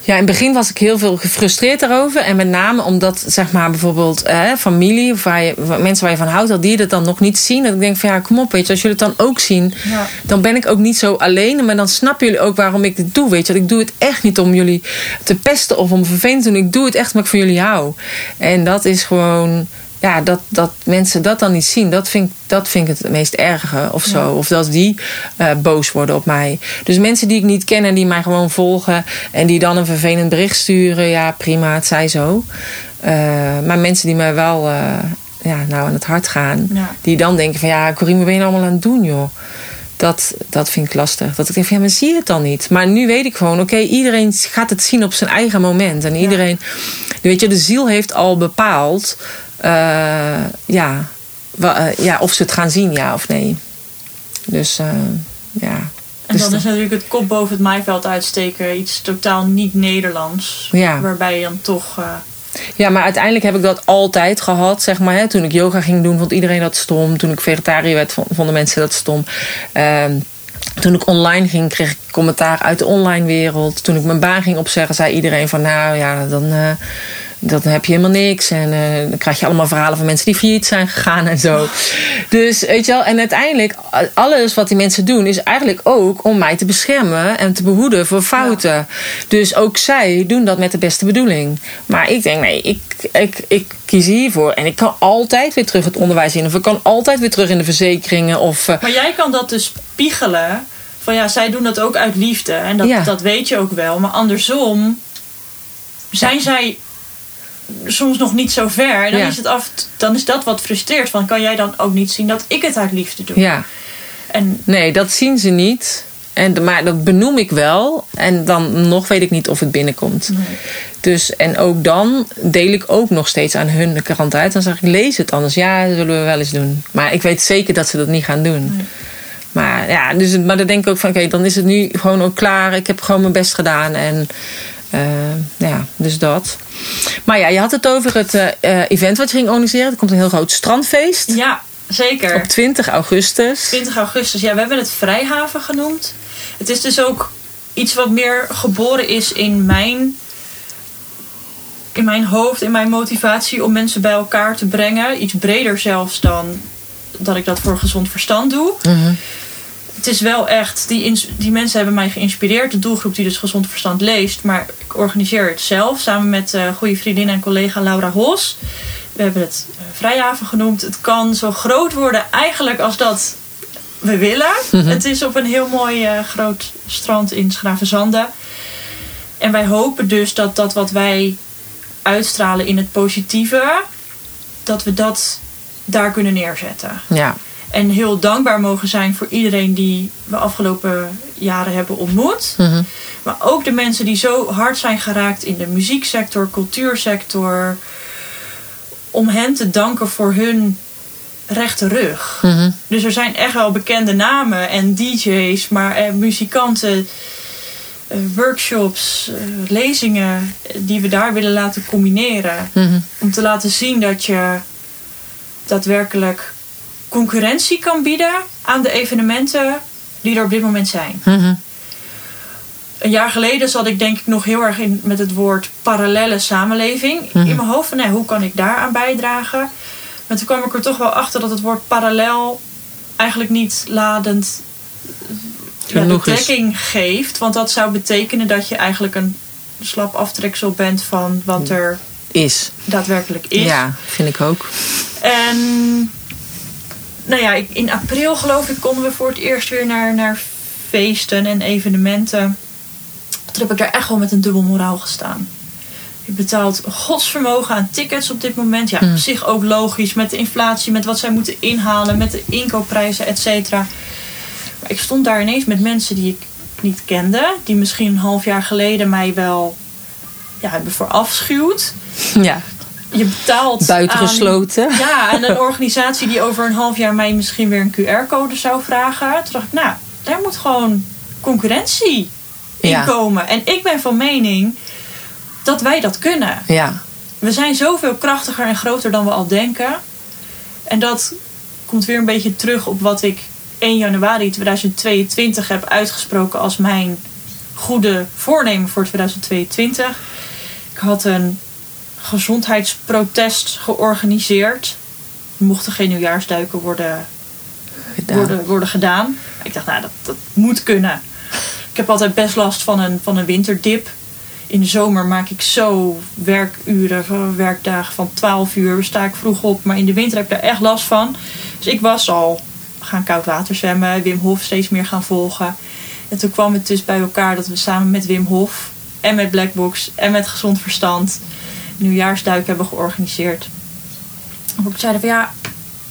Ja, in het begin was ik heel veel gefrustreerd daarover. En met name omdat, zeg maar, bijvoorbeeld eh, familie of waar je, waar- mensen waar je van houdt, dat die het dan nog niet zien. Dat ik denk van ja, kom op, weet je, als jullie het dan ook zien, Ja. dan ben ik ook niet zo alleen. Maar dan snappen jullie ook waarom ik dit doe. Weet je, Want ik doe het echt niet om jullie te pesten of om vervelend te doen. Ik doe het echt omdat ik van jullie hou. En dat is gewoon. Ja, dat, dat mensen dat dan niet zien, dat vind, ik- dat vind ik het meest erge of zo. Ja. Of dat die eh, boos worden op mij. Dus mensen die ik niet ken en die mij gewoon volgen en die dan een vervelend bericht sturen, ja prima, het zij zo. Eh, maar mensen die mij wel eh, ja, nou aan het hart gaan, Ja. die dan denken van ja, Corine, wat ben je nou allemaal aan het doen joh? Dat, dat vind ik lastig. Dat ik denk van ja, maar zie je het dan niet? Maar nu weet ik gewoon, oké, iedereen gaat het zien op zijn eigen moment. En iedereen, weet je, de ziel heeft al bepaald, ja, wa- eh, ja, of ze het gaan zien, ja of nee. Dus eh, ja. En Dus dan is natuurlijk het kop boven het maaiveld uitsteken iets totaal niet Nederlands. Ja. Waarbij je dan toch. eh, Ja, maar uiteindelijk heb ik dat altijd gehad, zeg maar. Hè. Toen ik yoga ging doen, vond iedereen dat stom. Toen ik vegetariër werd, vond- vonden mensen dat stom. Ehm, toen ik online ging, kreeg ik commentaar uit de online wereld. Toen ik mijn baan ging opzeggen, zei iedereen van... nou ja, dan, eh, dan heb je helemaal niks. En eh, dan krijg je allemaal verhalen van mensen die failliet zijn gegaan en zo. Dus weet je wel, en uiteindelijk... alles wat die mensen doen, is eigenlijk ook om mij te beschermen... en te behoeden voor fouten. Dus ook zij doen dat met de beste bedoeling. Maar ik denk, nee, ik, ik, ik kies hiervoor. En ik kan altijd weer terug het onderwijs in. Of ik kan altijd weer terug in de verzekeringen. Of, eh, Maar jij kan dat dus spiegelen. Van ja, zij doen dat ook uit liefde. En dat, Ja. dat weet je ook wel. Maar andersom zijn zij soms nog niet zo ver. En dan, Ja. is het af, dan is dat wat frustreert. Van kan jij dan ook niet zien dat ik het uit liefde doe? ja, En nee, dat zien ze niet. En, maar dat benoem ik wel. En dan nog weet ik niet of het binnenkomt. Dus, en ook dan deel ik ook nog steeds aan hun de krant uit. Dan zeg ik, lees het anders. Ja, dat willen we wel eens doen. Maar ik weet zeker dat ze dat niet gaan doen. Maar ja, dus, maar dan denk ik ook van, oké, dan is het nu gewoon ook klaar. Ik heb gewoon mijn best gedaan. En eh, ja, dus dat. Maar ja, je had het over het eh, event wat je ging organiseren. Er komt een heel groot strandfeest. ja, zeker. Op 20 augustus. 20 augustus. Ja, we hebben het Vrijhaven genoemd. Het is dus ook iets wat meer geboren is in mijn, in mijn hoofd, in mijn motivatie om mensen bij elkaar te brengen. Iets breder zelfs dan dat ik dat voor gezond verstand doe. Mhm. Het is wel echt, die, die mensen hebben mij geïnspireerd. De doelgroep die dus gezond verstand leest. Maar ik organiseer het zelf samen met eh goede vriendin en collega Laura Hos. We hebben het eh, Vrijhaven genoemd. Het kan zo groot worden eigenlijk als dat we willen. Het is op een heel mooi eh, groot strand in Schravenzande. En wij hopen dus dat dat wat wij uitstralen in het positieve, dat we dat daar kunnen neerzetten. Ja. En heel dankbaar mogen zijn voor iedereen die we afgelopen jaren hebben ontmoet. Mhm. Maar ook de mensen die zo hard zijn geraakt in de muzieksector, cultuursector. Om hen te danken voor hun rechte rug. Mhm. Dus er zijn echt wel bekende namen en DJ's, maar eh, muzikanten, eh, workshops, eh, lezingen die we daar willen laten combineren. Mhm. Om te laten zien dat je daadwerkelijk concurrentie kan bieden aan de evenementen die er op dit moment zijn. Mhm. een jaar geleden zat ik denk ik nog heel erg in met het woord parallele samenleving Mhm. in mijn hoofd. Van, nee, hoe kan ik daaraan bijdragen? Maar toen kwam ik er toch wel achter dat het woord parallel eigenlijk niet ladend ja, betrekking geeft. Want dat zou betekenen dat je eigenlijk een slap aftreksel bent van wat er Is. daadwerkelijk is. Ja, vind ik ook. En nou ja, in april geloof ik konden we voor het eerst weer naar, naar feesten en evenementen. Toen heb ik daar echt wel met een dubbel moraal gestaan. Je betaalt godsvermogen aan tickets op dit moment. Ja, op zich ook logisch met de inflatie, met wat zij moeten inhalen, met de inkoopprijzen, et cetera. Maar ik stond daar ineens met mensen die ik niet kende, die misschien een half jaar geleden mij wel ja, hebben verafschuwd. Ja. Je betaalt aan- Buitengesloten. ja, en een organisatie die over een half jaar mij misschien weer een QR-code zou vragen. Toen dacht ik, nou, daar moet gewoon concurrentie in Ja. komen. En ik ben van mening dat wij dat kunnen. Ja. We zijn zoveel krachtiger en groter dan we al denken. En dat komt weer een beetje terug op wat ik 1 januari 2022 heb uitgesproken als mijn goede voornemen voor 2022. Ik had een gezondheidsprotest georganiseerd. Er mochten geen nieuwjaarsduiken worden, Gedaan. worden, worden gedaan. Ik dacht, nou, dat, dat moet kunnen. Ik heb altijd best last van een, van een winterdip. In de zomer maak ik zo werkuren, werkdagen van 12 uur. Sta ik vroeg op, maar in de winter heb ik daar echt last van. Dus ik was al gaan koud water zwemmen, Wim Hof steeds meer gaan volgen. En toen kwam het dus bij elkaar dat we samen met Wim Hof en met Blackbox en met Gezond Verstand nieuwjaarsduik hebben georganiseerd. Ook zeiden van ja,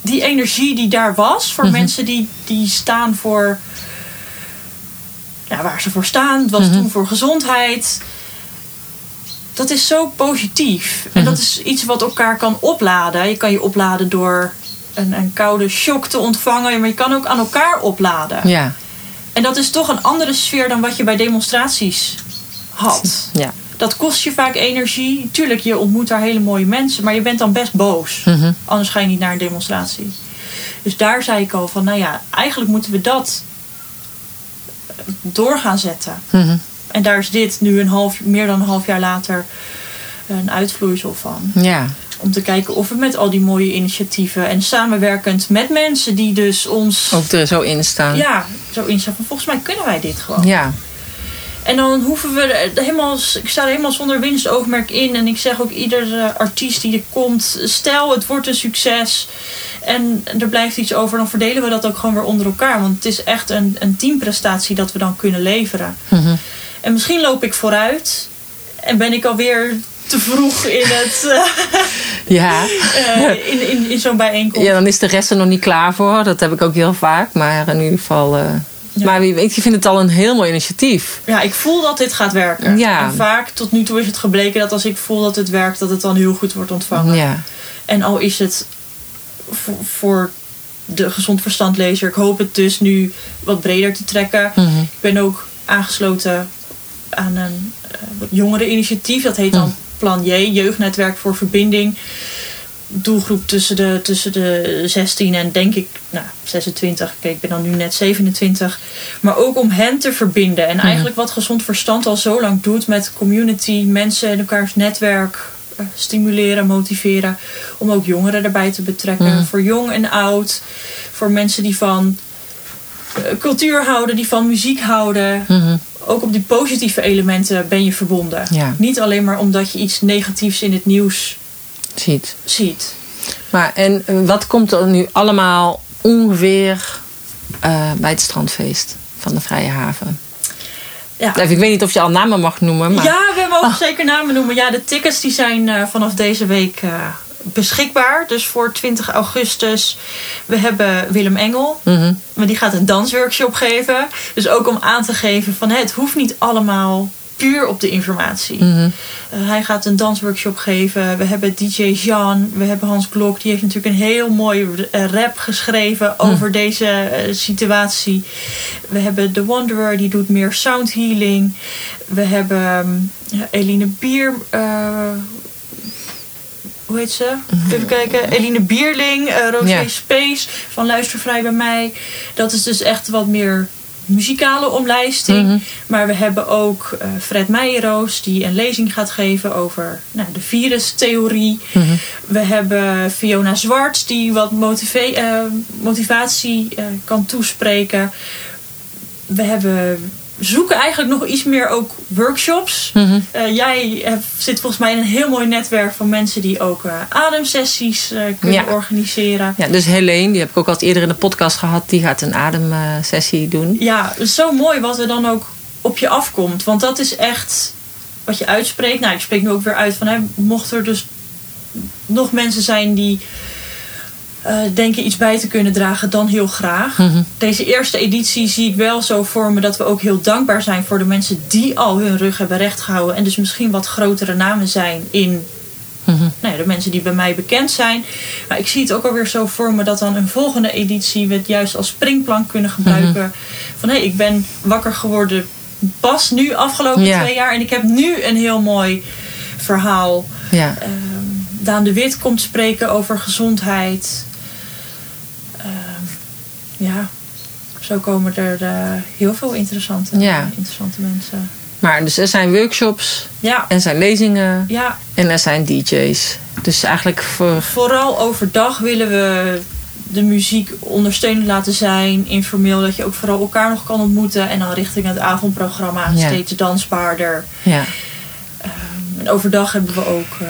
die energie die daar was voor mensen die, die staan voor ja, waar ze voor staan. Het was toen voor gezondheid. Dat is zo positief. En dat is iets wat elkaar kan opladen. Je kan je opladen door een, een koude shock te ontvangen. Maar je kan ook aan elkaar opladen. Ja. En dat is toch een andere sfeer dan wat je bij demonstraties had. Ja. Dat kost je vaak energie. Tuurlijk, je ontmoet daar hele mooie mensen. Maar je bent dan best boos. Anders ga je niet naar een demonstratie. Dus daar zei ik al van, nou ja, eigenlijk moeten we dat door gaan zetten. En daar is dit nu een half, meer dan een half jaar later een uitvloeisel van. Ja. Om te kijken of we met al die mooie initiatieven en samenwerkend met mensen die dus ons Ook er zo in staan. ja, zo inzetten van volgens mij kunnen wij dit gewoon. Ja. En dan hoeven we helemaal, ik sta er helemaal zonder winstoogmerk in. En ik zeg ook iedere artiest die er komt, stel het wordt een succes en er blijft iets over, dan verdelen we dat ook gewoon weer onder elkaar. Want het is echt een, een teamprestatie dat we dan kunnen leveren. En misschien loop ik vooruit en ben ik alweer te vroeg in, het, eh, Ja. eh, in, in, in zo'n bijeenkomst. ja, dan is de rest er nog niet klaar voor. Dat heb ik ook heel vaak. Maar in ieder geval... Maar wie weet, je vindt het al een heel mooi initiatief. Ja, ik voel dat dit gaat werken. Ja. En vaak tot nu toe is het gebleken dat als ik voel dat het werkt, dat het dan heel goed wordt ontvangen. Ja. En al is het voor, voor de gezond verstandlezer, ik hoop het dus nu wat breder te trekken. Mhm. Ik ben ook aangesloten aan een eh, jongere initiatief. Dat heet dan Plan J, Jeugdnetwerk voor Verbinding. Doelgroep tussen de, tussen de 16 en denk ik nou, 26. Kijk, ik ben dan nu net 27. Maar ook om hen te verbinden. En eigenlijk wat gezond verstand al zo lang doet met community, mensen in elkaars netwerk eh, stimuleren, motiveren. Om ook jongeren erbij te betrekken. Voor jong en oud. Voor mensen die van eh, cultuur houden, die van muziek houden. Ook op die positieve elementen ben je verbonden. Ja. Niet alleen maar omdat je iets negatiefs in het nieuws Ziet. ziet. Maar en eh, wat komt er nu allemaal ongeveer eh, bij het strandfeest van de Vrije Haven? Ja. Even, Ik weet niet of je al namen mag noemen. Maar... Ja, we mogen zeker namen noemen. Ja, de tickets die zijn eh, vanaf deze week beschikbaar. Dus voor 20 augustus. We hebben Willem Engel. Mhm. Maar die gaat een dansworkshop geven. Dus ook om aan te geven van hè, het hoeft niet allemaal puur op de informatie. Mhm. Eh, hij gaat een dansworkshop geven. We hebben DJ Jean. We hebben Hans Klok. Die heeft natuurlijk een heel mooi eh, rap geschreven over deze eh, situatie. We hebben The Wanderer. Die doet meer sound healing. We hebben ehm, Eline Bier. hoe heet ze? Even kijken. Eline Bierling. Ja. Space van Luister Vrij bij mij. Dat is dus echt wat meer muzikale omlijsting. Mhm. Maar we hebben ook eh, Fred Meijeroos die een lezing gaat geven over nou, de virustheorie. Mhm. We hebben Fiona Zwart die wat eh, motivatie eh, kan toespreken. We hebben zoeken eigenlijk nog iets meer ook workshops. Mhm. Eh, jij hebt, zit volgens mij in een heel mooi netwerk van mensen die ook eh, ademsessies eh, kunnen Ja. organiseren. Ja, dus Helene, die heb ik ook al eerder in de podcast gehad, die gaat een ademsessie doen. Ja, zo mooi wat er dan ook op je afkomt. Want dat is echt wat je uitspreekt. Nou, ik spreek nu ook weer uit van... Hè, mocht er dus nog mensen zijn die eh, denken iets bij te kunnen dragen... dan heel graag. Mhm. Deze eerste editie zie ik wel zo voor me... dat we ook heel dankbaar zijn voor de mensen die al hun rug hebben rechtgehouden... en dus misschien wat grotere namen zijn in Mhm. nou ja, de mensen die bij mij bekend zijn. Maar ik zie het ook alweer zo voor me dat dan een volgende editie we het juist als springplank kunnen gebruiken. Van hé, hey, ik ben wakker geworden pas nu afgelopen Ja. twee jaar en ik heb nu een heel mooi verhaal. Ja. Ehm, Daan de Wit komt spreken over gezondheid. Ehm, ja, zo komen er eh, heel veel interessante, Ja. interessante mensen. Maar dus er zijn workshops, Ja, er zijn lezingen ja, en er zijn DJ's. Dus eigenlijk voor. Vooral overdag willen we de muziek ondersteunend laten zijn. Informeel, dat je ook vooral elkaar nog kan ontmoeten. En dan richting het avondprogramma steeds dansbaarder. Ja. En overdag hebben we ook eh,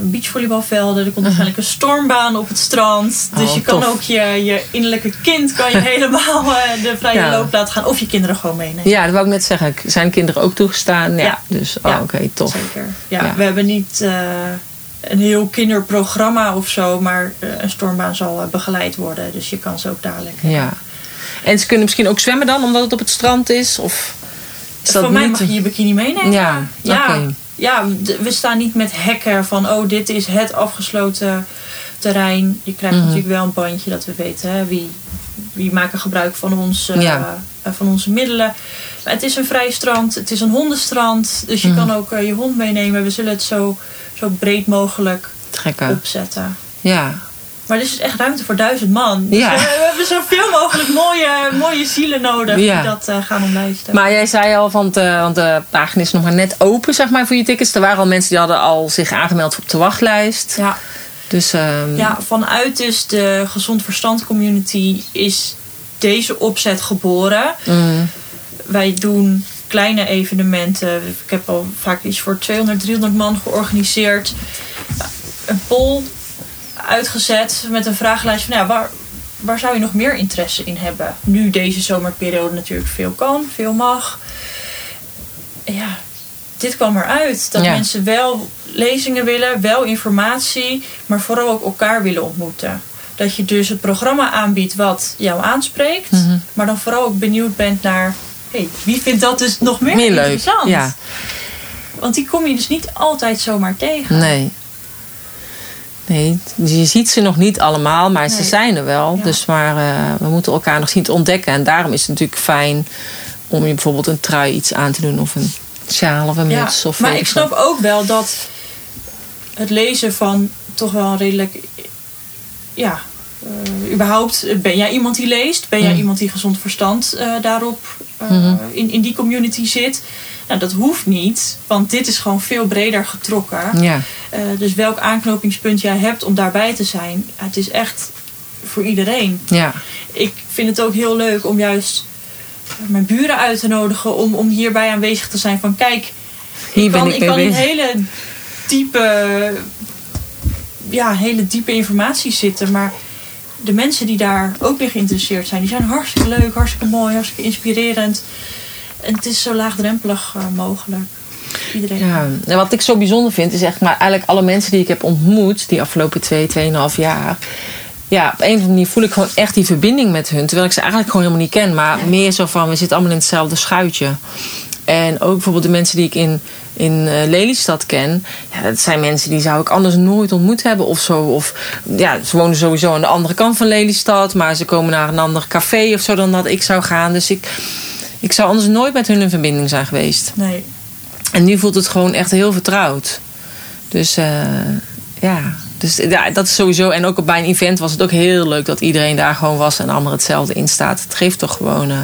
beachvolleybalvelden. Er komt waarschijnlijk een stormbaan op het strand. Dus Oh, je kan tof. ook je, je innerlijke kind kan je helemaal eh, de vrije Ja. loop laten gaan. Of je kinderen gewoon meenemen. ja, dat wou ik net zeggen. Zijn kinderen ook toegestaan? Ja. Ja. Dus, oh, Ja. oké, tof. Zeker. Ja, we hebben niet eh, een heel kinderprogramma of zo. Maar eh, een stormbaan zal eh, begeleid worden. Dus je kan ze ook dadelijk... eh, Ja. En ze kunnen misschien ook zwemmen dan, omdat het op het strand is? Of is Van mij mag je je bikini meenemen. Ja, ja. ja we staan niet met hekken van oh, dit is het afgesloten terrein. Je krijgt Mhm. natuurlijk wel een bandje dat we weten hè, wie, wie maken gebruik van, ons, eh, Ja. eh, van onze middelen. Maar het is een vrij strand, het is een hondenstrand. Dus je Mhm. kan ook eh, je hond meenemen. We zullen het zo, zo breed mogelijk Trekken. opzetten. Ja. Maar er is echt ruimte voor duizend man. Dus Ja. we, hebben zoveel mogelijk mooie, mooie zielen nodig Ja. die dat eh, gaan omlijsten. Maar jij zei al, want, want de pagina is nog maar net open zeg maar, voor je tickets. Er waren al mensen die hadden al zich aangemeld op de wachtlijst. ja. Dus ehm, Ja, vanuit dus de gezond verstand community is deze opzet geboren. mm, Wij doen kleine evenementen. Ik heb al vaak iets voor 200, 300 man georganiseerd. Een poll uitgezet met een vragenlijst van ja, waar, waar zou je nog meer interesse in hebben? Nu deze zomerperiode natuurlijk veel kan, veel mag. Ja, dit kwam eruit. Dat Ja. mensen wel lezingen willen, wel informatie, maar vooral ook elkaar willen ontmoeten. Dat je dus het programma aanbiedt wat jou aanspreekt, Mhm. maar dan vooral ook benieuwd bent naar hey, wie vindt dat dus nog meer, meer leuk. interessant? Ja, Want die kom je dus niet altijd zomaar tegen. nee. Nee, je ziet ze nog niet allemaal, maar ze zijn er wel. Ja. Dus maar eh, we moeten elkaar nog zien te ontdekken. En daarom is het natuurlijk fijn om je bijvoorbeeld een trui iets aan te doen. Of een sjaal of een Ja, muts. Of maar ik snap ook wel dat het lezen van toch wel redelijk. Ja, eh, überhaupt, ben jij iemand die leest? Ben jij Mm. iemand die gezond verstand eh, daarop Mhm. in, in die community zit? Nou, dat hoeft niet, want dit is gewoon veel breder getrokken. Ja, Eh, dus welk aanknopingspunt jij hebt om daarbij te zijn, het is echt voor iedereen. ja. Ik vind het ook heel leuk om juist mijn buren uit te nodigen om, om hierbij aanwezig te zijn van kijk, Hier ik ben kan, ik kan in hele diepe, ja, hele diepe informatie zitten, maar de mensen die daar ook weer geïnteresseerd zijn, die zijn hartstikke leuk, hartstikke mooi, hartstikke inspirerend. En het is zo laagdrempelig eh, mogelijk. Iedereen. Ja, en wat ik zo bijzonder vind, is echt maar eigenlijk alle mensen die ik heb ontmoet die afgelopen twee, tweeënhalf jaar. Ja, op een of andere manier voel ik gewoon echt die verbinding met hun. Terwijl ik ze eigenlijk gewoon helemaal niet ken. Maar meer zo van, we zitten allemaal in hetzelfde schuitje. En ook bijvoorbeeld de mensen die ik in, in eh, Lelystad ken. Ja, dat zijn mensen die zou ik anders nooit ontmoet hebben of zo. Of ja, ze wonen sowieso aan de andere kant van Lelystad. Maar ze komen naar een ander café of zo dan dat ik zou gaan. Dus ik, ik zou anders nooit met hun in verbinding zijn geweest. Nee. En nu voelt het gewoon echt heel vertrouwd. Dus eh, ja, dus ja, dat is sowieso. En ook bij een event was het ook heel leuk dat iedereen daar gewoon was en allemaal hetzelfde in staat. Het geeft toch gewoon eh,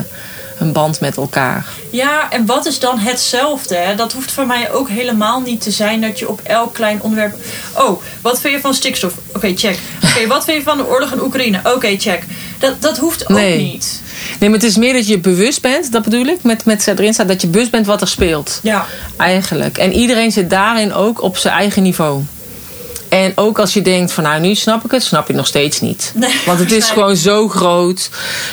een band met elkaar. Ja, en wat is dan hetzelfde? Hè? Dat hoeft voor mij ook helemaal niet te zijn dat je op elk klein onderwerp. Oh, wat vind je van stikstof? Oké, check. Oké, wat vind je van de oorlog in Oekraïne? Oké, check. Dat, dat hoeft ook Nee. niet. Nee, maar het is meer dat je bewust bent, dat bedoel ik, met, met erin staat, dat je bewust bent wat er speelt. Ja, Eigenlijk. En iedereen zit daarin ook op zijn eigen niveau. En ook als je denkt van nou nu snap ik het, snap je nog steeds niet. Nee, Want het is gewoon zo groot.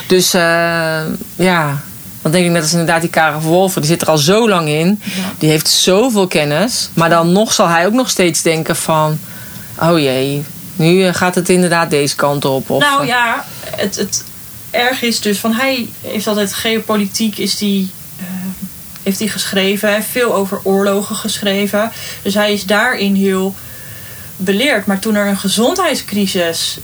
Dus eh, ja, dan denk ik net als inderdaad die Karel Verwolfer, die zit er al zo lang in. Ja. Die heeft zoveel kennis. Maar dan nog zal hij ook nog steeds denken van oh jee, nu eh, gaat het inderdaad deze kant op. Of, nou eh, ja, het, het erg is dus van hij heeft altijd geopolitiek is die, eh, heeft hij geschreven. Hij heeft veel over oorlogen geschreven. Dus hij is daarin heel beleerd. Maar toen er een gezondheidscrisis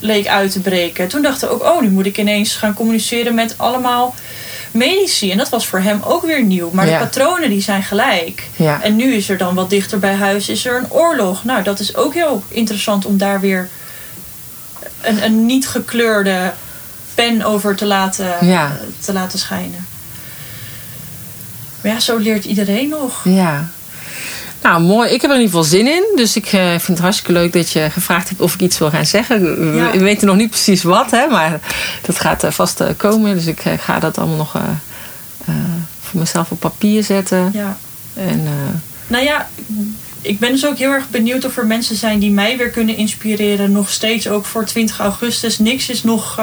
leek uit te breken, toen dachten we ook, oh, nu moet ik ineens gaan communiceren met allemaal medici. En dat was voor hem ook weer nieuw. Maar Ja. de patronen die zijn gelijk. Ja. En nu is er dan wat dichter bij huis, is er een oorlog. Nou, dat is ook heel interessant om daar weer een, een niet gekleurde pen over te laten, Ja. te laten schijnen. Maar ja, zo leert iedereen nog. Ja. Nou, mooi. Ik heb er in ieder geval zin in. Dus ik eh, vind het hartstikke leuk dat je gevraagd hebt of ik iets wil gaan zeggen. We- Ja. We weten nog niet precies wat, hè, maar dat gaat eh, vast eh, komen. Dus ik ga dat allemaal nog voor mezelf op papier zetten. Ja. En, Nou ja, ik ben dus ook heel erg benieuwd of er mensen zijn die mij weer kunnen inspireren. Nog steeds ook voor 20 augustus. Niks is nog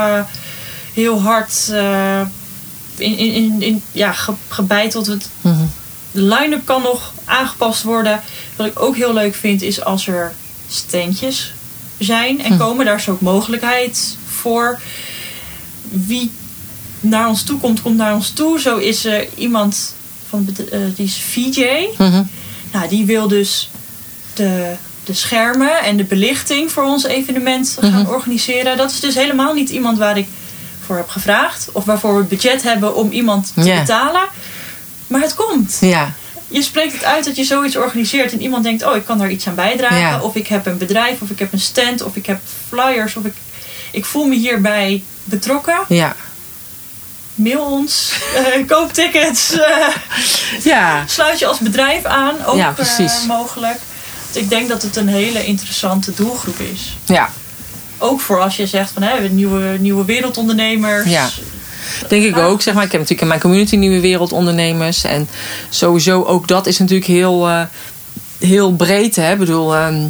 heel hard eh, in, in, in, in, ja, ge- gebeiteld. Het, mhm. de line-up kan nog aangepast worden. Wat ik ook heel leuk vind is als er standjes zijn en komen. Daar is ook mogelijkheid voor. Wie naar ons toe komt, komt naar ons toe. Zo is er iemand van, eh, die is VJ. Mhm. Nou, die wil dus de, de schermen en de belichting voor ons evenement gaan Mhm. organiseren. Dat is dus helemaal niet iemand waar ik voor heb gevraagd. Of waarvoor we budget hebben om iemand te betalen. Maar het komt. Ja, Je spreekt het uit dat je zoiets organiseert en iemand denkt, oh, ik kan daar iets aan bijdragen. Ja. Of ik heb een bedrijf, of ik heb een stand, of ik heb flyers, of ik, ik voel me hierbij betrokken. ja. Mail ons, eh, koop tickets, eh, Ja, sluit je als bedrijf aan, ook Ja, precies. eh, mogelijk. Want Ik denk dat het een hele interessante doelgroep is. ja. Ook voor als je zegt van hè, nieuwe, nieuwe wereldondernemers. Ja. Denk ik ook. Zeg maar. Ik heb natuurlijk in mijn community nieuwe wereldondernemers. En sowieso ook dat is natuurlijk heel, eh, heel breed. Hè? Ik bedoel, ehm,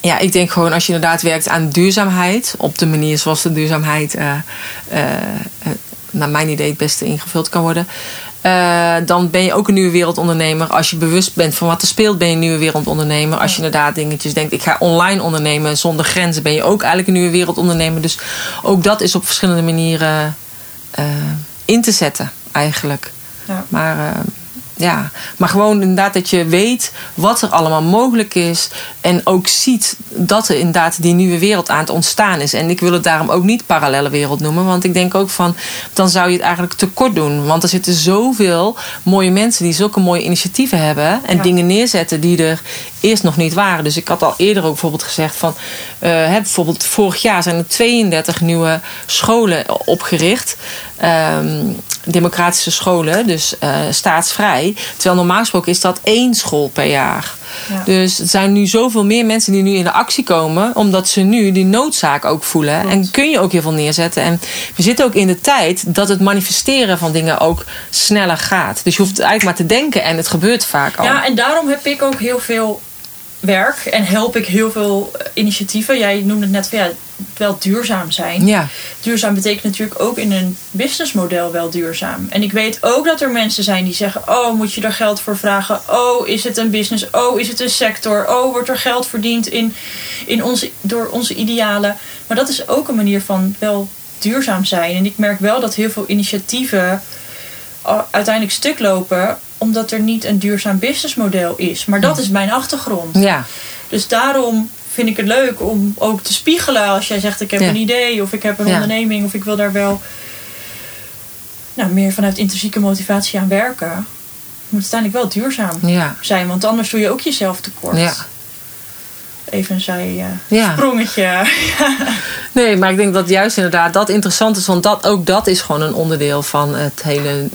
ja, ik denk gewoon als je inderdaad werkt aan duurzaamheid. Op de manier zoals de duurzaamheid eh, eh, naar mijn idee het beste ingevuld kan worden. Eh, dan ben je ook een nieuwe wereldondernemer. Als je bewust bent van wat er speelt, ben je een nieuwe wereldondernemer. Als je inderdaad dingetjes denkt, ik ga online ondernemen zonder grenzen, ben je ook eigenlijk een nieuwe wereldondernemer. Dus ook dat is op verschillende manieren eh, in te zetten, eigenlijk. Ja. Maar, eh, ja. maar gewoon inderdaad dat je weet wat er allemaal mogelijk is. En ook ziet dat er inderdaad die nieuwe wereld aan het ontstaan is. En ik wil het daarom ook niet parallele wereld noemen. Want ik denk ook van, dan zou je het eigenlijk tekort doen. Want er zitten zoveel mooie mensen die zulke mooie initiatieven hebben. En Ja. dingen neerzetten die er eerst nog niet waren. Dus ik had al eerder ook bijvoorbeeld gezegd van... eh, hè, bijvoorbeeld vorig jaar zijn er 32 nieuwe scholen opgericht. Ehm, democratische scholen, dus eh, staatsvrij. Terwijl normaal gesproken is dat één school per jaar. Ja. Dus er zijn nu zoveel meer mensen die nu in de actie komen, omdat ze nu die noodzaak ook voelen. En kun je ook heel veel neerzetten. En we zitten ook in de tijd dat het manifesteren van dingen ook sneller gaat. Dus je hoeft eigenlijk maar te denken en het gebeurt vaak al. Ja, en daarom heb ik ook heel veel werk en help ik heel veel eh, initiatieven. Jij noemde het net van ja, wel duurzaam zijn. ja. Duurzaam betekent natuurlijk ook in een businessmodel wel duurzaam. En ik weet ook dat er mensen zijn die zeggen: Oh, moet je er geld voor vragen? Oh, is het een business? Oh, is het een sector? Oh, wordt er geld verdiend in, in onze, door onze idealen? Maar dat is ook een manier van wel duurzaam zijn. En ik merk wel dat heel veel initiatieven uiteindelijk stuk lopen omdat er niet een duurzaam businessmodel is. Maar dat is mijn achtergrond. Ja. Dus daarom vind ik het leuk om ook te spiegelen als jij zegt ik heb Ja. een idee of ik heb een Ja. onderneming of ik wil daar wel nou, meer vanuit intrinsieke motivatie aan werken. Het moet uiteindelijk wel duurzaam Ja. zijn, want anders doe je ook jezelf tekort. Ja. Even een zij eh, Ja. Nee, maar ik denk dat juist inderdaad dat interessant is. Want dat, ook dat is gewoon een onderdeel van het hele,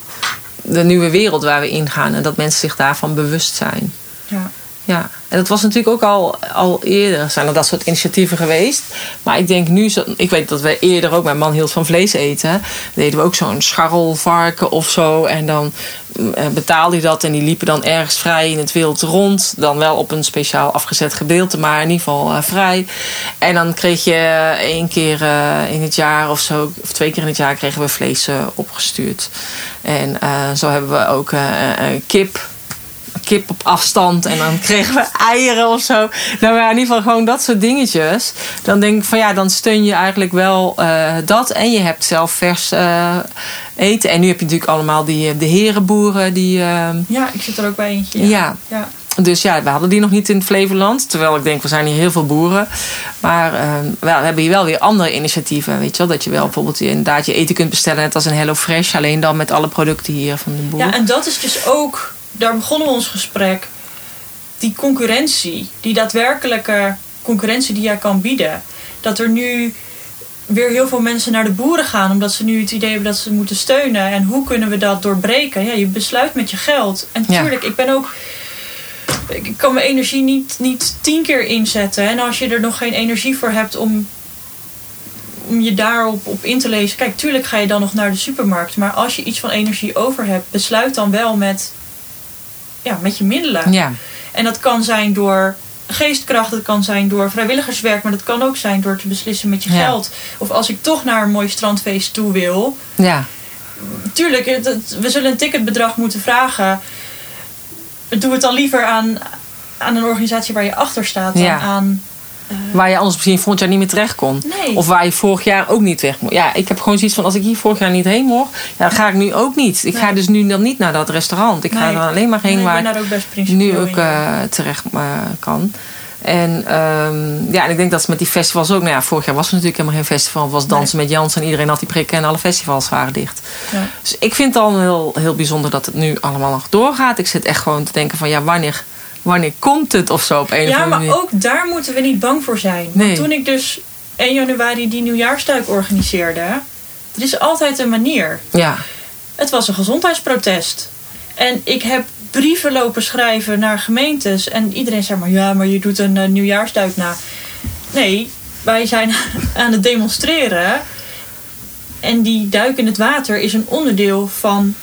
de nieuwe wereld waar we ingaan. En dat mensen zich daarvan bewust zijn. ja. Ja, en dat was natuurlijk ook al, al eerder zijn er dat soort initiatieven geweest. Maar ik denk nu, ik weet dat we eerder ook, mijn man hield van vlees eten. Deden we ook zo'n scharrelvarken of zo. En dan mm, eh, betaalde hij dat en die liepen dan ergens vrij in het wild rond. Dan wel op een speciaal afgezet gedeelte, maar in ieder geval eh, vrij. En dan kreeg je eh, één keer in het jaar of zo, of twee keer in het jaar kregen we vlees opgestuurd. En zo hebben we ook eh, kip kip op afstand en dan kregen we eieren of zo. Nou ja, in ieder geval gewoon dat soort dingetjes. Dan denk ik van ja, dan steun je eigenlijk wel eh, dat. En je hebt zelf vers eh, eten. En nu heb je natuurlijk allemaal die, eh, de herenboeren die... eh, ja, ik zit er ook bij eentje. ja. ja. dus ja, we hadden die nog niet in Flevoland. Terwijl ik denk, we zijn hier heel veel boeren. Maar eh, wel, we hebben hier wel weer andere initiatieven. Weet je wel? Dat je wel bijvoorbeeld inderdaad je eten kunt bestellen. Net als een Hello Fresh. Alleen dan met alle producten hier van de boer. Ja, en dat is dus ook, daar begonnen we ons gesprek, die concurrentie, die daadwerkelijke concurrentie die jij kan bieden. Dat er nu weer heel veel mensen naar de boeren gaan, omdat ze nu het idee hebben dat ze moeten steunen. En hoe kunnen we dat doorbreken? Ja, je besluit met je geld. En Ja. tuurlijk, ik ben ook. Ik kan mijn energie niet, niet tien keer inzetten. En als je er nog geen energie voor hebt om, om je daarop op in te lezen. Kijk, tuurlijk ga je dan nog naar de supermarkt. Maar als je iets van energie over hebt, besluit dan wel met, ja, met je middelen. ja. En dat kan zijn door geestkracht, dat kan zijn door vrijwilligerswerk, maar dat kan ook zijn door te beslissen met je Ja. geld. Of als ik toch naar een mooi strandfeest toe wil. ja. Tuurlijk, we zullen een ticketbedrag moeten vragen. Doe het dan liever aan, aan een organisatie waar je achter staat dan Ja. aan. Eh, Waar je anders misschien volgend jaar niet meer terecht kon. Nee. Of waar je vorig jaar ook niet weg mocht. Ja, ik heb gewoon zoiets van: als ik hier vorig jaar niet heen mocht, ja, dan ga ik nu ook niet. Ik ga dus nu dan niet naar dat restaurant. Ik ga er alleen maar heen waar ik ook nu ook eh, terecht eh, kan. En ehm, ja, en ik denk dat ze met die festivals ook. Nou ja, vorig jaar was er natuurlijk helemaal geen festival. Het was dansen met Jans en iedereen had die prikken en alle festivals waren dicht. Ja. Dus ik vind het al heel, heel bijzonder dat het nu allemaal nog doorgaat. Ik zit echt gewoon te denken van ja, wanneer, wanneer komt het of zo op een of Ja, maar manier. ook daar moeten we niet bang voor zijn. Nee. Want toen ik dus 1 januari die nieuwjaarstuik organiseerde, er is altijd een manier. Ja, Het was een gezondheidsprotest. En ik heb brieven lopen schrijven naar gemeentes. En iedereen zei maar, ja, maar je doet een uh, nieuwjaarsduik na. Nee, wij zijn aan het demonstreren. En die duik in het water is een onderdeel van,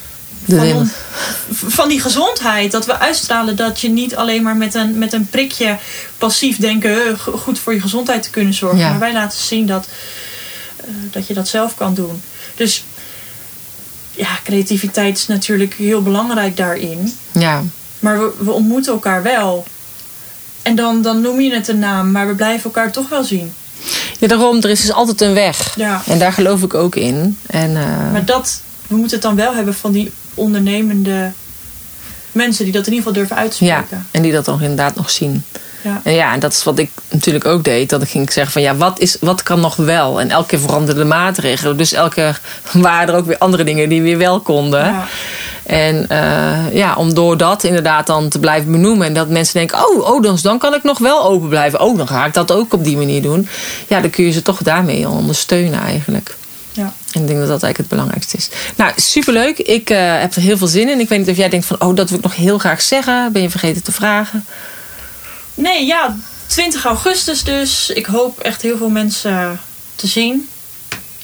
van, die gezondheid. Dat we uitstralen dat je niet alleen maar met een, met een prikje passief denken... eh, go- goed voor je gezondheid te kunnen zorgen. Ja. Maar wij laten zien dat, eh, dat je dat zelf kan doen. Dus ja, creativiteit is natuurlijk heel belangrijk daarin. ja. Maar we, we ontmoeten elkaar wel. En dan, dan noem je het een naam, maar we blijven elkaar toch wel zien. ja, daarom, er is dus altijd een weg. Ja. En daar geloof ik ook in. En, eh, Maar dat, we moeten het dan wel hebben van die ondernemende mensen die dat in ieder geval durven ja, uitspreken. en die dat dan inderdaad nog zien. Ja. En ja, en dat is wat ik natuurlijk ook deed. Dat ik ging zeggen van ja, wat, is, wat kan nog wel? En elke keer veranderden de maatregelen. Dus elke keer waren er ook weer andere dingen die weer wel konden. Ja. En eh, ja, om door dat inderdaad dan te blijven benoemen. En dat mensen denken, oh, oh dus dan kan ik nog wel open blijven. Oh, dan ga ik dat ook op die manier doen. Ja, dan kun je ze toch daarmee ondersteunen eigenlijk. Ja. En ik denk dat dat eigenlijk het belangrijkste is. Nou, superleuk. Ik eh, heb er heel veel zin in. Ik weet niet of jij denkt van, oh, dat wil ik nog heel graag zeggen. Ben je vergeten te vragen? Nee, ja, 20 augustus dus. Ik hoop echt heel veel mensen te zien.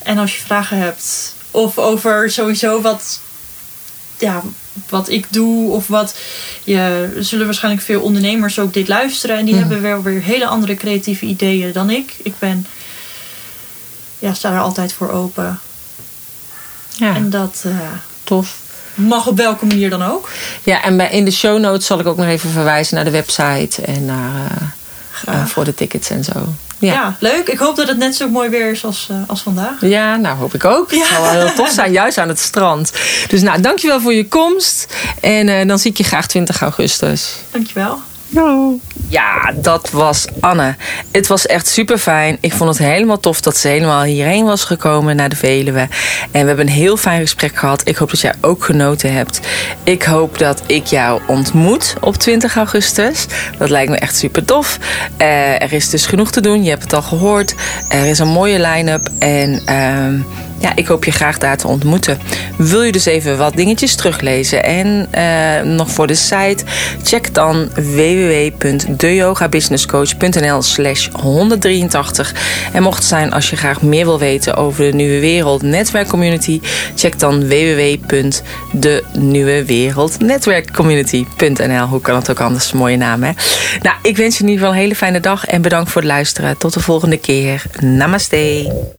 En als je vragen hebt of over sowieso wat, ja, wat ik doe of wat je zullen waarschijnlijk veel ondernemers ook dit luisteren en die Mhm. hebben wel weer hele andere creatieve ideeën dan ik. Ik ben ja, sta er altijd voor open. Ja, En dat eh, tof. mag op welke manier dan ook. Ja, en bij, in de show notes zal ik ook nog even verwijzen naar de website en naar, eh, eh, voor de tickets en zo. Ja. Ja. leuk. Ik hoop dat het net zo mooi weer is als, als vandaag. Ja, nou hoop ik ook. Het Ja. zal wel heel tof zijn, juist aan het strand. Dus nou, dankjewel voor je komst. En dan zie ik je graag 20 augustus. Dankjewel. Ja, dat was Anne. Het was echt super fijn. Ik vond het helemaal tof dat ze helemaal hierheen was gekomen naar de Veluwe. En we hebben een heel fijn gesprek gehad. Ik hoop dat jij ook genoten hebt. Ik hoop dat ik jou ontmoet op 20 augustus. Dat lijkt me echt super tof. Uh, er is dus genoeg te doen. Je hebt het al gehoord. Er is een mooie line-up. En. Uh, ja, ik hoop je graag daar te ontmoeten. Wil je dus even wat dingetjes teruglezen en uh, nog voor de site? Check dan www.deyogabusinesscoach.nl slash 183. En mocht het zijn als je graag meer wil weten over de Nieuwe Wereld Netwerkcommunity, check dan www.denieuwewereldnetwerkcommunity.nl. Hoe kan het ook anders? Mooie naam, hè? Nou, ik wens je in ieder geval een hele fijne dag en bedankt voor het luisteren. Tot de volgende keer. Namaste.